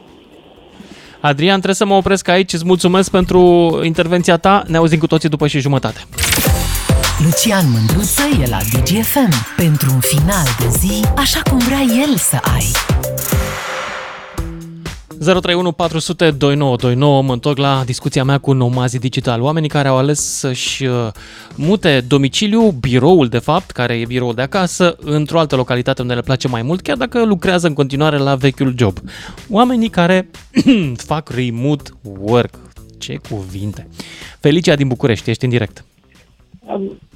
Adrian, trebuie să mă opresc aici. Îți mulțumesc pentru intervenția ta. Ne auzim cu toții după și jumătate. Lucian Mândruță e la DGFM pentru un final de zi așa cum vrea el să ai. 031 400 2929, mă întorc la discuția mea cu Nomazi Digital. Oamenii care au ales să-și uh, mute domiciliu, biroul de fapt, care e biroul de acasă, într-o altă localitate unde le place mai mult, chiar dacă lucrează în continuare la vechiul job. Oamenii care fac remote work. Ce cuvinte! Felicia din București, ești în direct.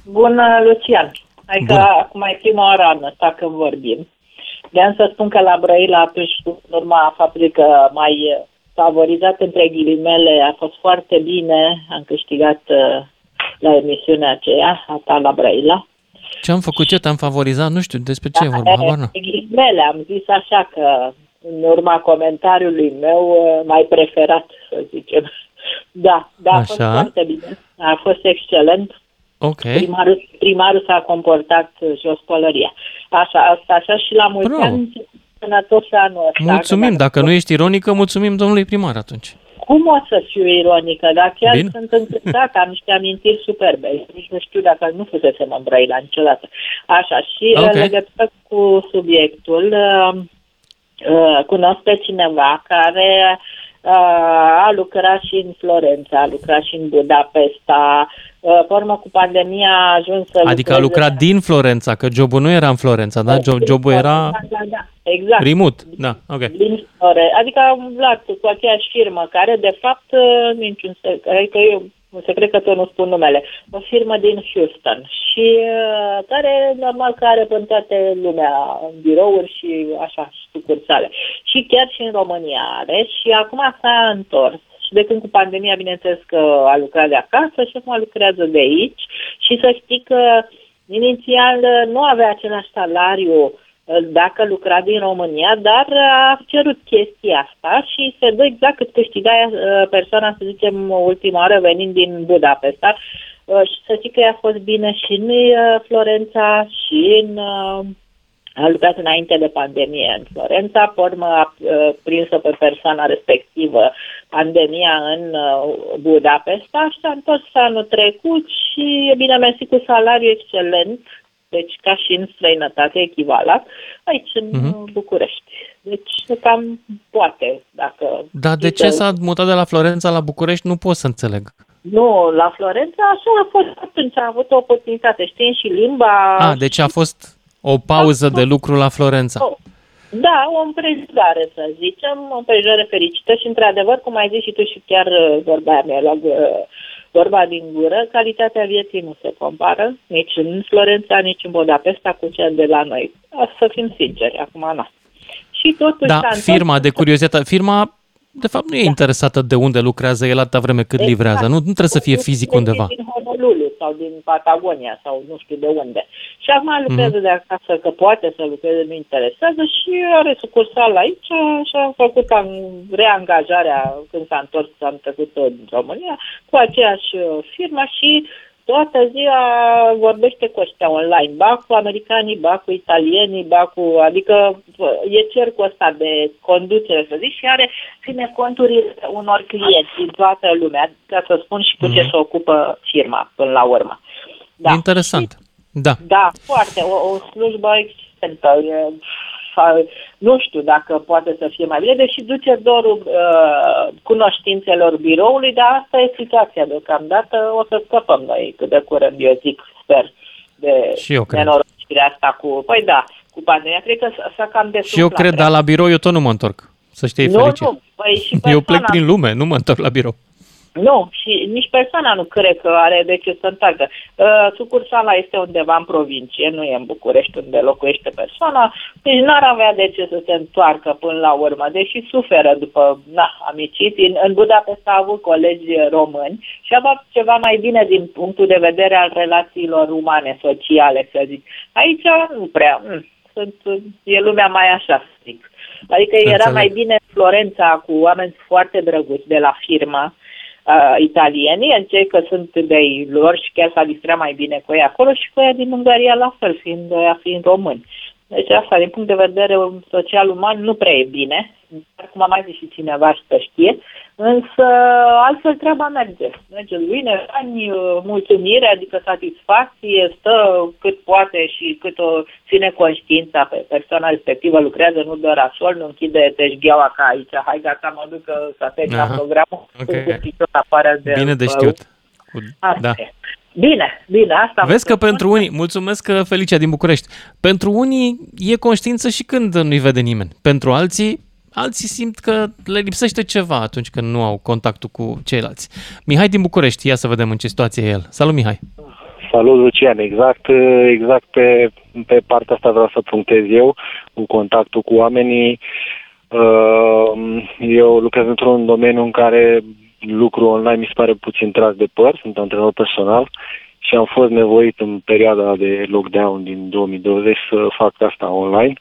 Bună, Lucian! Hai că acum e prima oară anul ăsta când vorbim. De să spun că la Brăila atunci, în urma faptului că mai favorizat între ghilimele, a fost foarte bine, am câștigat uh, la emisiunea aceea, a ta la Brăila. Ce am făcut? Ce te-am favorizat? Nu știu despre ce da, e vorba. Habar ghilimele, am zis așa că în urma comentariului meu uh, mai preferat, să zicem. Da, da, a fost foarte bine. A fost excelent. Ok. Primarul, primarul s-a comportat și o spălărie. Așa, asta, așa și la mulți ani sănătos anul ăsta. Mulțumim, dacă, dacă nu ești ironică, mulțumim domnului primar atunci. Cum o să fiu ironică? Dar chiar Bine. sunt încântat, am niște amintiri superbe. Nici nu știu dacă nu fusesem în Brăila niciodată. Așa, și okay. în legătură cu subiectul, uh, uh, cunosc pe cineva care a lucrat și în Florența, a lucrat și în Budapesta, pe urmă cu pandemia a ajuns să Adică a lucrat din Florența, că jobul nu era în Florența, da? Job, jobul era da, da, da, exact. remote, da, ok. Din Florența, adică am luat cu aceeași firmă care, de fapt, niciun adică eu un secret că tot nu spun numele, o firmă din Houston și uh, care normal că are pe toate lumea birouri și așa sucursale. Și chiar și în România are și acum s-a întors. Și de când cu pandemia, bineînțeles că a lucrat de acasă și acum lucrează de aici și să știi că inițial nu avea același salariu dacă lucra din România, dar a cerut chestia asta și se dă exact cât câștiga uh, persoana, să zicem, ultima oară venind din Budapesta. Uh, și să zic că i-a fost bine și în uh, Florența și în a lucrat înainte de pandemie în Florența, pe urmă a prinsă pe persoana respectivă pandemia în Budapesta și s-a întors anul trecut și, bine mersi, cu salariu excelent, deci ca și în străinătate echivalat, aici în uh-huh. București. Deci cam poate, dacă... Dar de ce s-a mutat de la Florența la București, nu pot să înțeleg. Nu, la Florența așa a fost atunci, a avut o oportunitate, știi, și limba... A, deci a fost o pauză de lucru la Florența. Oh. Da, o împrejurare, să zicem, o împrejurare fericită și, într-adevăr, cum ai zis și tu și chiar uh, vorbea mea la vorba din gură, calitatea vieții nu se compară nici în Florența, nici în Budapesta cu cea de la noi. Să fim sinceri, acum nu. Și totuși da, firma de curiozitate, firma de fapt nu e da. interesată de unde lucrează el atâta vreme cât exact. livrează. Nu, nu trebuie să fie fizic undeva. Din Honolulu sau din Patagonia sau nu știu de unde. Și acum lucrează mm-hmm. de acasă că poate să lucreze, nu interesează și are sucursal aici și a făcut reangajarea când s-a întors, s-a trecut în România cu aceeași firmă și toată ziua vorbește cu ăștia online, ba cu americanii, ba cu italienii, ba cu, adică e cercul ăsta de conducere, să zic, și are ține conturile unor clienți din toată lumea, ca să spun și cu mm-hmm. ce mhm. se ocupă firma până la urmă. Da. Interesant. Da. Da, foarte. O, o slujbă excelentă. E, nu știu dacă poate să fie mai bine, deși duce dorul uh, cunoștințelor biroului, dar asta e situația deocamdată. O să scăpăm noi cât de curând, eu zic, sper, de și eu cred. nenorocirea asta cu... Păi da, cu pandemia, cred că s-a cam desuflat. Și eu cred, dar la birou eu tot nu mă întorc. Să știi, nu, fericit. Nu, păi și eu plec prin lume, nu mă întorc la birou. Nu, și nici persoana nu cred că are de ce să întoarcă. Uh, sucursala este undeva în provincie, nu e în București unde locuiește persoana, deci n-ar avea de ce să se întoarcă până la urmă, deși suferă după na, amicit. În, în Budapesta a avut colegi români și a avut ceva mai bine din punctul de vedere al relațiilor umane, sociale, să zic. Aici nu prea. Mm, sunt, e lumea mai așa, să zic. Adică era Înțeleg. mai bine Florența cu oameni foarte drăguți de la firmă, uh, italienii, încerc că sunt de lor și chiar s-a distrat mai bine cu ei acolo și cu ea din Ungaria la fel, fiind, ea fiind români. Deci asta, din punct de vedere social uman, nu prea e bine, dar cum a mai zis și cineva și să știe, însă altfel treaba merge. Merge bine, ani, mulțumire, adică satisfacție, stă cât poate și cât o ține conștiința pe persoana respectivă, lucrează, nu dă rasol, nu închide teșgheaua ca aici, hai gata, mă duc să termin programul, okay. afară de... Bine de știut. Asta da. e. Bine, bine, asta Vezi că pentru unii, mulțumesc Felicia din București, pentru unii e conștiință și când nu-i vede nimeni. Pentru alții, alții simt că le lipsește ceva atunci când nu au contactul cu ceilalți. Mihai din București, ia să vedem în ce situație e el. Salut, Mihai! Salut, Lucian! Exact, exact pe, pe partea asta vreau să punctez eu, cu contactul cu oamenii. Uh, eu lucrez într-un domeniu în care lucru online mi se pare puțin tras de păr, sunt antrenor personal și am fost nevoit în perioada de lockdown din 2020 să fac asta online.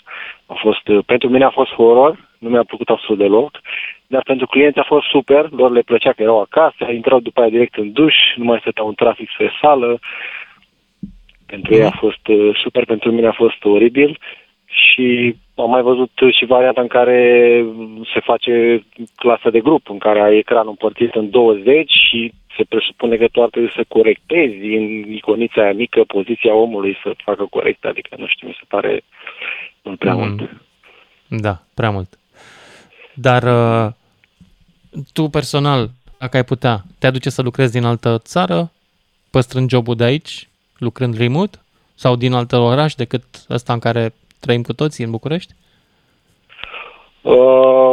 A fost, pentru mine a fost horror, nu mi-a plăcut absolut deloc, dar pentru clienți a fost super, lor le plăcea că erau acasă, intrau după aia direct în duș, nu mai stăteau un trafic spre sală. Pentru ei a fost uh, super, pentru mine a fost oribil și am mai văzut și varianta în care se face clasă de grup, în care ai ecranul împărțit în 20 și se presupune că tu ar trebui să corectezi în iconița aia mică poziția omului să facă corect, adică nu știu, mi se pare mult prea mm. mult. Da, prea mult. Dar uh, tu personal, dacă ai putea, te aduce să lucrezi din altă țară, păstrând jobul de aici, lucrând remote, sau din alt oraș decât ăsta în care trăim cu toții în București? Uh,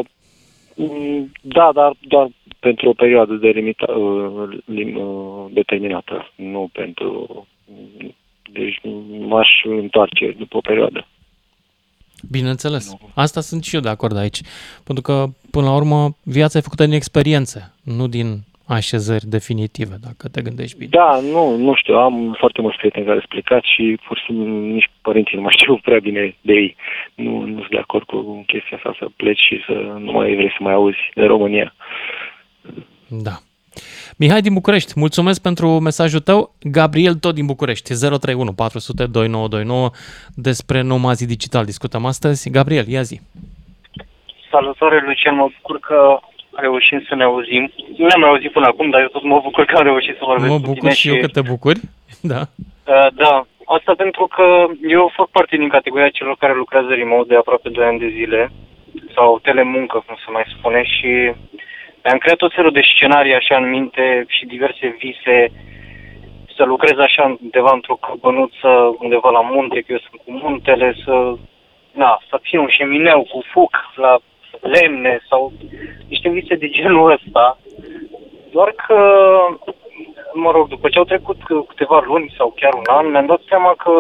mm, da, dar doar pentru o perioadă de limita, uh, lim, uh, determinată, nu pentru... Deci m-aș întoarce după o perioadă. Bineînțeles. Asta sunt și eu de acord aici. Pentru că, până la urmă, viața e făcută din experiențe, nu din așezări definitive, dacă te gândești bine. Da, nu, nu știu, am foarte mulți prieteni care au explicat și pur și simplu nici părinții nu mai știu prea bine de ei. Nu, nu sunt de acord cu chestia asta să pleci și să nu mai vrei să mai auzi de România. Da. Mihai din București, mulțumesc pentru mesajul tău. Gabriel, tot din București, 031 400 2929 despre nomazii digital. Discutăm astăzi. Gabriel, ia zi. Salutare, Lucian, mă bucur că reușim să ne auzim. Nu ne-am auzit până acum, dar eu tot mă bucur că am reușit să vorbesc Mă bucur și eu că te bucuri, da. Uh, da, asta pentru că eu fac parte din categoria celor care lucrează remote de aproape 2 ani de zile, sau telemuncă, cum se mai spune, și am creat o felul de scenarii așa în minte și diverse vise să lucrez așa undeva într-o căbănuță, undeva la munte, că eu sunt cu muntele, să, na, să fiu un șemineu cu foc la lemne sau niște vise de genul ăsta. Doar că, mă rog, după ce au trecut câteva luni sau chiar un an, mi-am dat seama că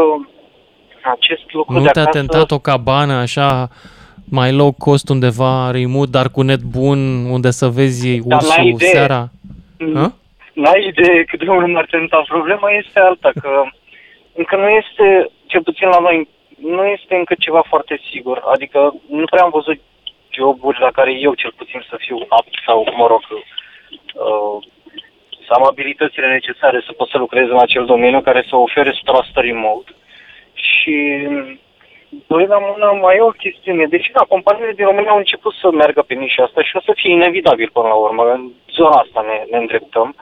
acest lucru nu de te-a acasă... tentat o cabană așa mai low cost undeva, remote, dar cu net bun, unde să vezi ursul idee. seara? Mm. N-ai idee cât de mult m-ar tenta. Problema este alta, că încă nu este, cel puțin la noi, nu este încă ceva foarte sigur. Adică nu prea am văzut joburi la care eu cel puțin să fiu apt sau, mă rog, uh, să am abilitățile necesare să pot să lucrez în acel domeniu care să ofere 100% remote. Și doi la mână mai e o chestiune. Deci, da, companiile din România au început să meargă pe nișa asta și o să fie inevitabil până la urmă. În zona asta ne, ne îndreptăm.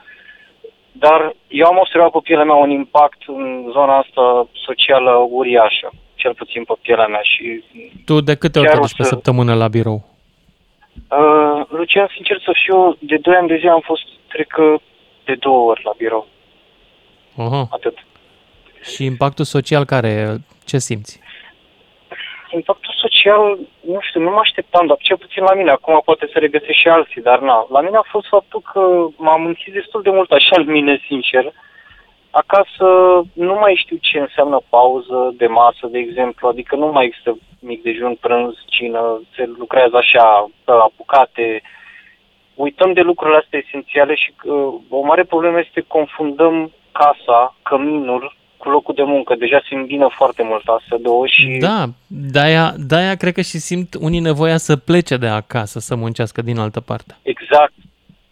Dar eu am observat pe pielea mea un impact în zona asta socială uriașă cel puțin pe pielea mea. Și tu de câte ori te duci pe săptămână la birou? Uh, Lucian, sincer să fiu, de 2 ani de zi am fost, cred că, de două ori la birou. Aha. Atât. Și impactul social care, ce simți? Impactul social, nu știu, nu mă așteptam, dar cel puțin la mine, acum poate să regăsesc și alții, dar na, la mine a fost faptul că m-am închis destul de mult așa în mine, sincer, uh, Acasă nu mai știu ce înseamnă pauză de masă, de exemplu, adică nu mai există mic dejun, prânz, cină, se lucrează așa, la bucate. Uităm de lucrurile astea esențiale și uh, o mare problemă este confundăm casa, căminul, cu locul de muncă. Deja se îmbină foarte mult astea două și... Da, de-aia, de-aia cred că și simt unii nevoia să plece de acasă, să muncească din altă parte. Exact,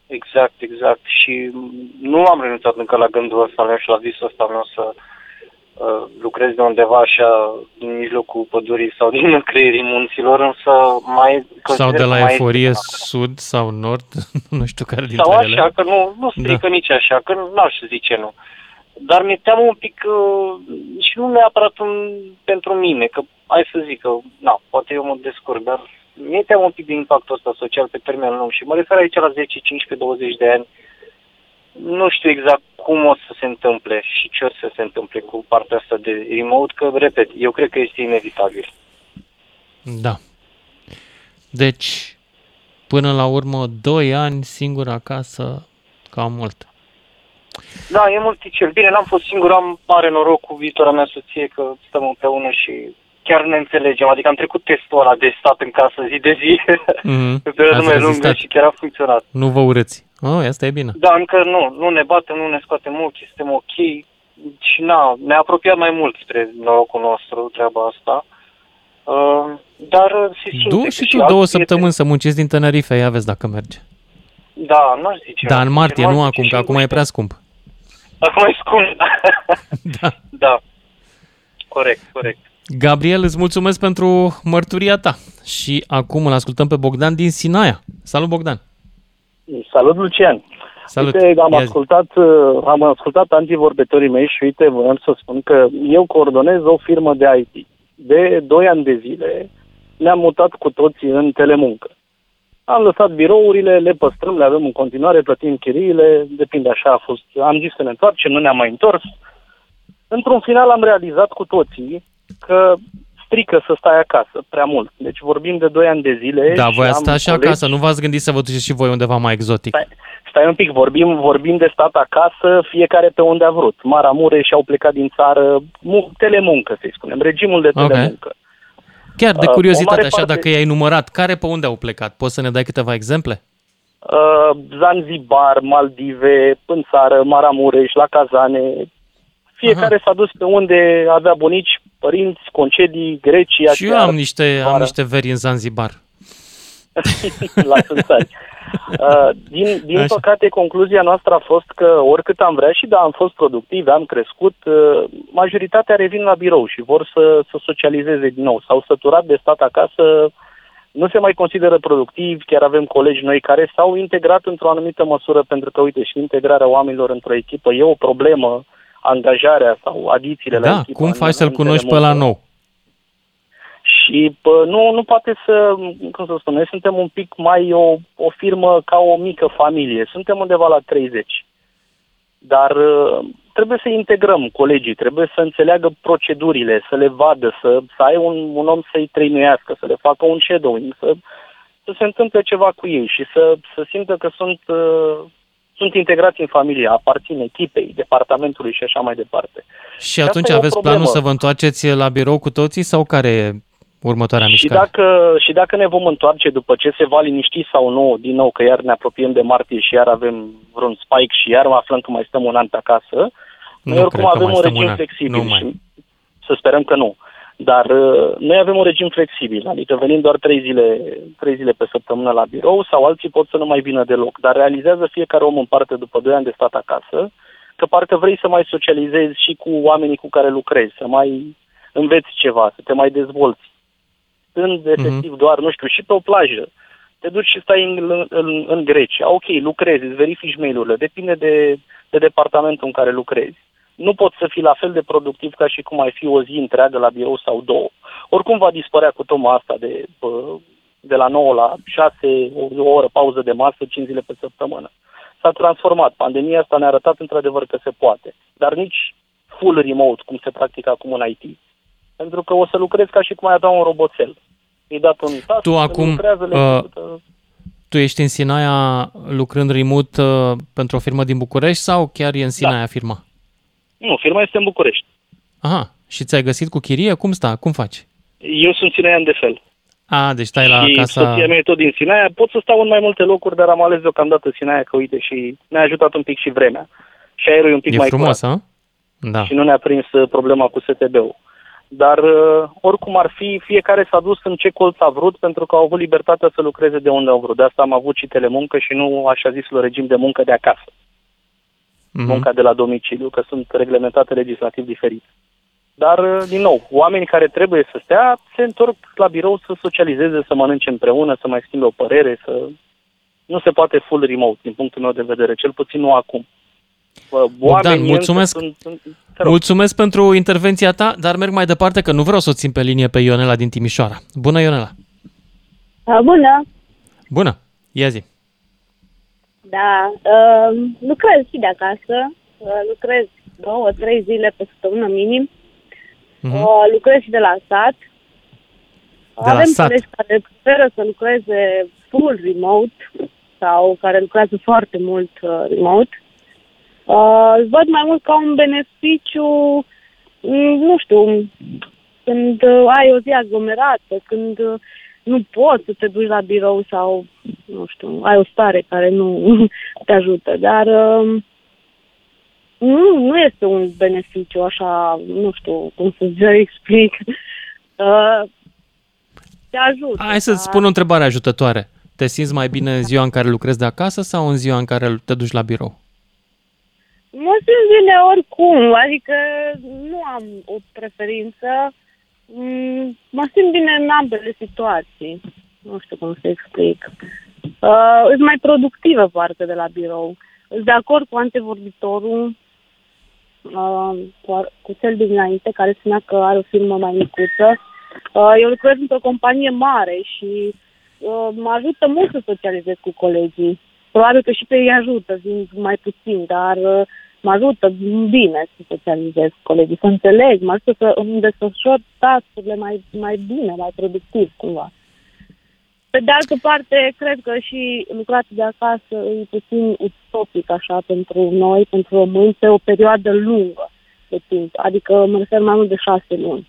Exact, exact. Și nu am renunțat încă la gândul ăsta meu și la visul ăsta meu să, uh, lucrezi de undeva așa din mijlocul pădurii sau din creierii munților, însă mai... Sau de la mai Eforie Sud sau Nord, nu știu care dintre Sau ele. așa, că nu, nu strică da. nici așa, că n-aș zice nu. Dar mi-e teamă un pic uh, și nu neapărat un, pentru mine, că hai să zic că, na, poate eu mă descurc, dar mi-e teamă un pic de impactul ăsta social pe termen lung și mă refer aici la 10, 15, 20 de ani. Nu știu exact cum o să se întâmple și ce o să se întâmple cu partea asta de remote, că, repet, eu cred că este inevitabil. Da. Deci, până la urmă, 2 ani singur acasă, cam mult. Da, e multicel. Bine, n-am fost singur, am mare noroc cu viitora mea soție că stăm împreună și chiar ne înțelegem. Adică am trecut testul ăla de stat în casă zi de zi, Mm-hmm. pe perioadă mai lungă și chiar a funcționat. Nu vă urăți. Oh, asta e bine. Da, încă nu, nu ne batem, nu ne scoatem ochii, suntem ok și na, ne-a apropiat mai mult spre norocul nostru treaba asta. Uh, dar se simte Du că și tu alți două prieteni- săptămâni să munciți din Tenerife, ia vezi dacă merge. Da, nu aș zice. Dar în martie, Cel nu mai acum, zice că acum e prea scump. Acum e scump. da. da. Corect, corect. Gabriel, îți mulțumesc pentru mărturia ta. Și acum îl ascultăm pe Bogdan din Sinaia. Salut, Bogdan! Salut, Lucian! Salut! Uite, am Ia zi. ascultat, uh, am ascultat antivorbitorii mei și uite, vreau să spun că eu coordonez o firmă de IT. De 2 ani de zile ne-am mutat cu toții în telemuncă. Am lăsat birourile, le păstrăm, le avem în continuare, plătim chiriile, depinde așa a fost. Am zis să ne întoarcem, nu ne-am mai întors. Într-un final am realizat cu toții că strică să stai acasă prea mult. Deci vorbim de 2 ani de zile. Da, și voi am ați stat și colegi- acasă, nu v-ați gândit să vă duceți și voi undeva mai exotic. Stai, stai un pic, vorbim, vorbim de stat acasă, fiecare pe unde a vrut. Maramureș și-au plecat din țară, mu- telemuncă, să-i spunem, regimul de Ok. telemuncă. Chiar de Uh, curiozitate, o mare așa, parte- dacă i-ai numărat, care pe unde au plecat? Poți să ne dai câteva exemple? Uh, Zanzibar, Maldive, în țară, Maramureș, la Cazane. Fiecare s-a dus pe unde avea bunici, părinți, concedii, Grecia. Și eu chiar, am niște, am vara. niște veri în Zanzibar. la Sânțari. Uh, din, din Așa. păcate, concluzia noastră a fost că oricât am vrea și da, am fost productivi, am crescut, uh, majoritatea revin la birou și vor să, să socializeze din nou. S-au săturat de stat acasă, nu se mai consideră productivi, chiar avem colegi noi care s-au integrat într-o anumită măsură, pentru că, uite, și integrarea oamenilor într-o echipă e o problemă, angajarea sau adițiile la Da, echipă. cum în- faci să-l în cunoști pe la telemuncă. nou? Și pă, nu, nu poate să, cum să spun, noi suntem un pic mai o, o firmă ca o mică familie. Suntem undeva la 30. Dar uh, trebuie să integrăm colegii, trebuie să înțeleagă procedurile, să le vadă, să, să ai un, un om să-i trăinuiască, să le facă un shadowing, să, să se întâmple ceva cu ei și să, să simtă că sunt, uh, sunt integrați în familie, aparțin echipei, departamentului și așa mai departe. Și asta atunci e o aveți problemă. planul să vă întoarceți la birou cu toții sau care e următoarea Și mișcare? dacă, și dacă ne vom întoarce după ce se va liniști sau nu, din nou că iar ne apropiem de martie și iar avem vreun spike și iar aflăm că mai stăm un an pe acasă, noi Nu oricum cred că avem mai un stăm un regim an. flexibil Nu mai. și să sperăm că nu. Dar uh, noi avem un regim flexibil, adică venim doar trei zile, trei zile pe săptămână la birou sau alții pot să nu mai vină deloc. Dar realizează fiecare om în parte după doi ani de stat acasă că parcă vrei să mai socializezi și cu oamenii cu care lucrezi, să mai înveți ceva, să te mai dezvolți stând efectiv doar, nu știu, și pe o plajă, te duci și stai în, în, în Grecia, ok, lucrezi, îți verifici mail-urile, depinde de, de departamentul în care lucrezi. Nu poți să fii la fel de productiv ca și cum ai fi o zi întreagă la birou sau două. Oricum va dispărea cu toma asta de, bă, de la 9 la 6, o, o oră pauză de masă, 5 zile pe săptămână. S-a transformat. Pandemia asta ne-a arătat într-adevăr că se poate. Dar nici full remote, cum se practică acum în IT. Pentru că o să lucrezi ca și cum ai avea un roboțel. E dat un task, Tu îl acum, lucrează, le uh, execută. Tu ești în Sinaia lucrând remote uh, pentru o firmă din București sau chiar e în Sinaia firma? Nu, firma este în București. Aha, și ți-ai găsit cu chirie? Cum sta? Cum faci? Eu sunt Sinaia de fel. A, deci stai la și casa... soția mea e tot din Sinaia. Pot să stau în mai multe locuri, dar am ales deocamdată Sinaia, că uite, și ne-a ajutat un pic și vremea. Și aerul e un pic E mai frumos, curat. a? Da. Și nu ne-a prins uh, problema cu STB-ul. Dar uh, oricum ar fi, fiecare s-a dus în ce colț a vrut pentru că au avut libertatea să lucreze de unde au vrut. De asta am avut și telemuncă și nu așa zisul regim de muncă de acasă. Mhm. Munca de la domiciliu, că sunt reglementate legislativ diferit. Dar, uh, din nou, oamenii care trebuie să stea se întorc la birou să socializeze, să mănânce împreună, să mai schimbe o părere, să... Nu se poate full remote, din punctul meu de vedere, cel puțin nu acum. Bogdan, mulțumesc, sunt, sunt, mulțumesc pentru intervenția ta, dar merg mai departe că nu vreau să o țin pe linie pe Ionela din Timișoara. Bună, Ionela! Bună! Bună! Ia zi! Da, uh, lucrez și de acasă, uh, lucrez două, trei zile pe săptămână minim, uh-huh. uh, lucrez și de la sat. De Avem la colegi care preferă să lucreze full remote sau care lucrează foarte mult uh, remote. Uh, văd mai mult ca un beneficiu, mm, nu știu, când uh, ai o zi aglomerată, când uh, nu poți să te duci la birou sau, nu știu, ai o stare care nu te ajută, dar uh, nu, nu este un beneficiu așa, nu știu cum să vă explic. Uh, te ajută. Hai să-ți spun o întrebare ajutătoare. Te simți mai bine în ziua în care lucrezi de acasă sau în ziua în care te duci la birou? Mă simt bine oricum, adică nu am o preferință. Mm, mă simt bine în ambele situații. Nu știu cum să explic. Uh, sunt mai productivă parte de la birou. Sunt de acord cu antevorbitorul, uh, cu, cu cel dinainte, care spunea că are o firmă mai micuță. Uh, eu lucrez într-o companie mare și uh, mă ajută mult să socializez cu colegii. Probabil că și pe ei ajută, vin mai puțin, dar uh, mă ajută bine să socializez cu colegii, să înțeleg, mă ajută să îmi desfășor task mai, mai bine, mai productiv cumva. Pe de altă parte, cred că și lucratul de acasă e puțin utopic așa pentru noi, pentru români, pe o perioadă lungă de timp, adică mă refer mai mult de șase luni.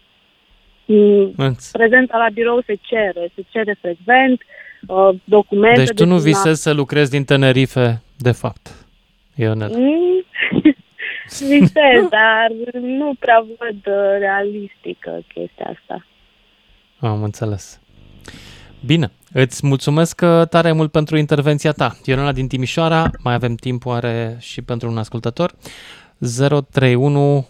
Prezența la birou se cere, se cere frecvent, uh, documente... Deci tu nu visezi să lucrezi din Tenerife, de fapt, Ionel. Mm, visez, dar nu prea văd uh, realistică chestia asta. Am înțeles. Bine, îți mulțumesc uh, tare mult pentru intervenția ta. Ionela din Timișoara, mai avem timp oare și pentru un ascultător. 031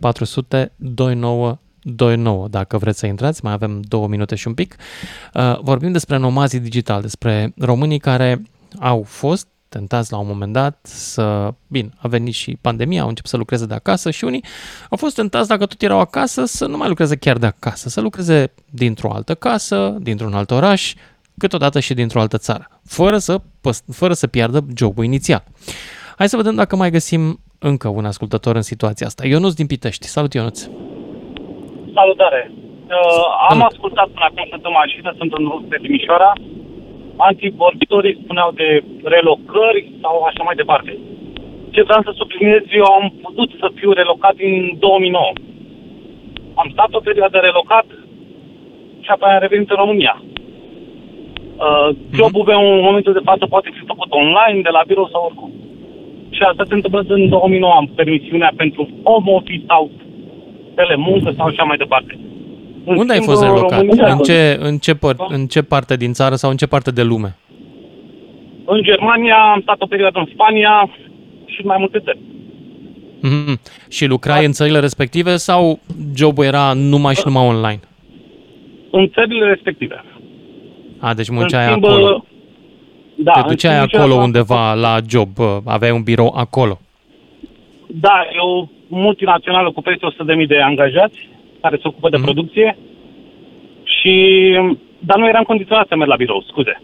400 2929, dacă vreți să intrați, mai avem două minute și un pic. Uh, vorbim despre nomazii digital, despre românii care au fost tentați la un moment dat să... Bine, a venit și pandemia, au început să lucreze de acasă și unii au fost tentați, dacă tot erau acasă, să nu mai lucreze chiar de acasă, să lucreze dintr-o altă casă, dintr-un alt oraș, câteodată și dintr-o altă țară, fără să, fără să piardă jobul inițial. Hai să vedem dacă mai găsim încă un ascultător în situația asta. Ionuț din Pitești. Salut, Ionuț! Salutare! Uh, am ascultat până acum, sunt în mașină, sunt în rus pe Timișoara antivorbitorii spuneau de relocări sau așa mai departe. Ce vreau să subliniez, eu am putut să fiu relocat în 2009. Am stat o perioadă relocat și apoi am revenit în România. Uh, jobul meu în momentul de față poate fi făcut online, de la birou sau oricum. Și asta se întâmplă în 2009. Am permisiunea pentru home office sau telemuncă sau așa mai departe. Unde ai fost relocat? În ce, în, ce păr- în ce parte din țară sau în ce parte de lume? În Germania, am stat o perioadă în Spania și în mai multe țări. Mm-hmm. Și lucrai da. în țările respective sau jobul era numai și numai online? În țările respective. A, deci munceai schimb, acolo. Da, Te duceai acolo undeva la job, aveai un birou acolo. Da, e o multinațională cu peste 100.000 de angajați care se ocupă de mm-hmm. producție și... Dar nu eram condiționat să merg la birou, scuze.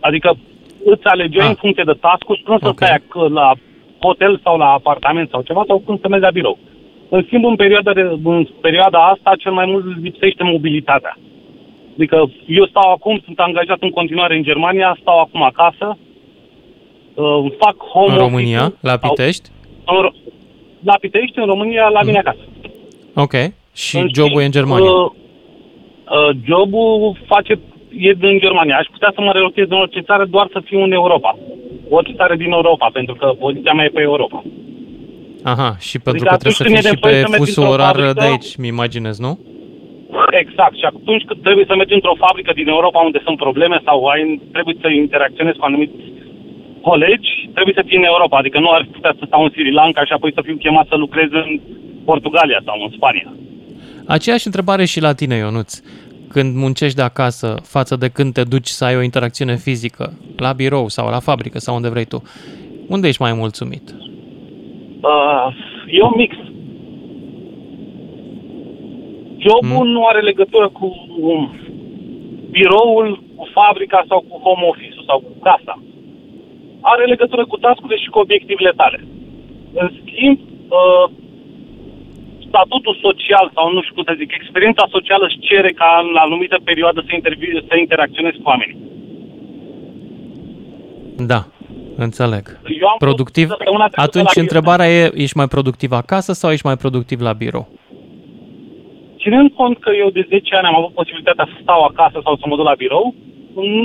Adică îți alegeai ah. în funcție de task-uri, nu okay. să stai la hotel sau la apartament sau ceva, sau când să mergi la birou. În schimb, în perioada, de, în perioada asta, cel mai mult lipsește mobilitatea. Adică eu stau acum, sunt angajat în continuare în Germania, stau acum acasă, uh, fac home În România, la Pitești? Sau, în, la Pitești, în România, la mm. mine acasă. Ok. Și în jobul e în Germania? Uh, uh, jobul face, e în Germania. Aș putea să mă relochez în orice țară doar să fiu în Europa. Orice țară din Europa, pentru că poziția mea e pe Europa. Aha, și pentru adică că trebuie să fii și pe fusul orar fabrică, de aici, mi imaginez, nu? Exact. Și atunci când trebuie să mergi într-o fabrică din Europa unde sunt probleme sau ai, trebuie să interacționezi cu anumiți colegi, trebuie să fii în Europa. Adică nu ar putea să stau în Sri Lanka și apoi să fiu chemat să lucrez în Portugalia sau în Spania. Aceeași întrebare și la tine, Ionuț. Când muncești de acasă față de când te duci să ai o interacțiune fizică la birou sau la fabrică sau unde vrei tu, unde ești mai mulțumit? Uh, e un mix. Jobul hmm. nu are legătură cu biroul, cu fabrica sau cu home office sau cu casa. Are legătură cu tascurile și cu obiectivele tale. În schimb, uh, statutul social sau nu știu cum să zic, experiența socială își cere ca în anumită perioadă să, intervi- să interacționezi cu oamenii. Da, înțeleg. Eu am productiv? Atunci întrebarea e, ești mai productiv acasă sau ești mai productiv la birou? Ținând cont că eu de 10 ani am avut posibilitatea să stau acasă sau să mă duc la birou,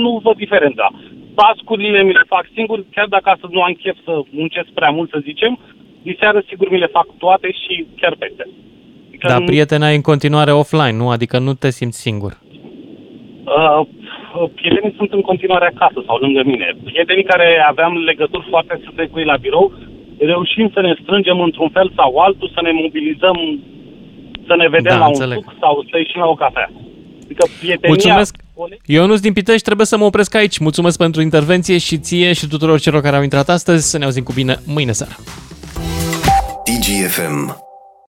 nu văd diferența. Tascurile mi le fac singur, chiar dacă astăzi nu am chef să muncesc prea mult, să zicem, diseară sigur mi le fac toate și chiar peste. Adică Dar prietena e în continuare offline, nu? Adică nu te simți singur. Uh, prietenii sunt în continuare acasă sau lângă mine. Prietenii care aveam legături foarte strânse cu ei la birou, reușim să ne strângem într-un fel sau altul, să ne mobilizăm, să ne vedem da, la înțeleg. un suc sau să ieșim la o cafea. Adică prietenia... Mulțumesc! Eu nu din Pitești, trebuie să mă opresc aici. Mulțumesc pentru intervenție și ție și tuturor celor care au intrat astăzi. Să ne auzim cu bine mâine seara. DGFM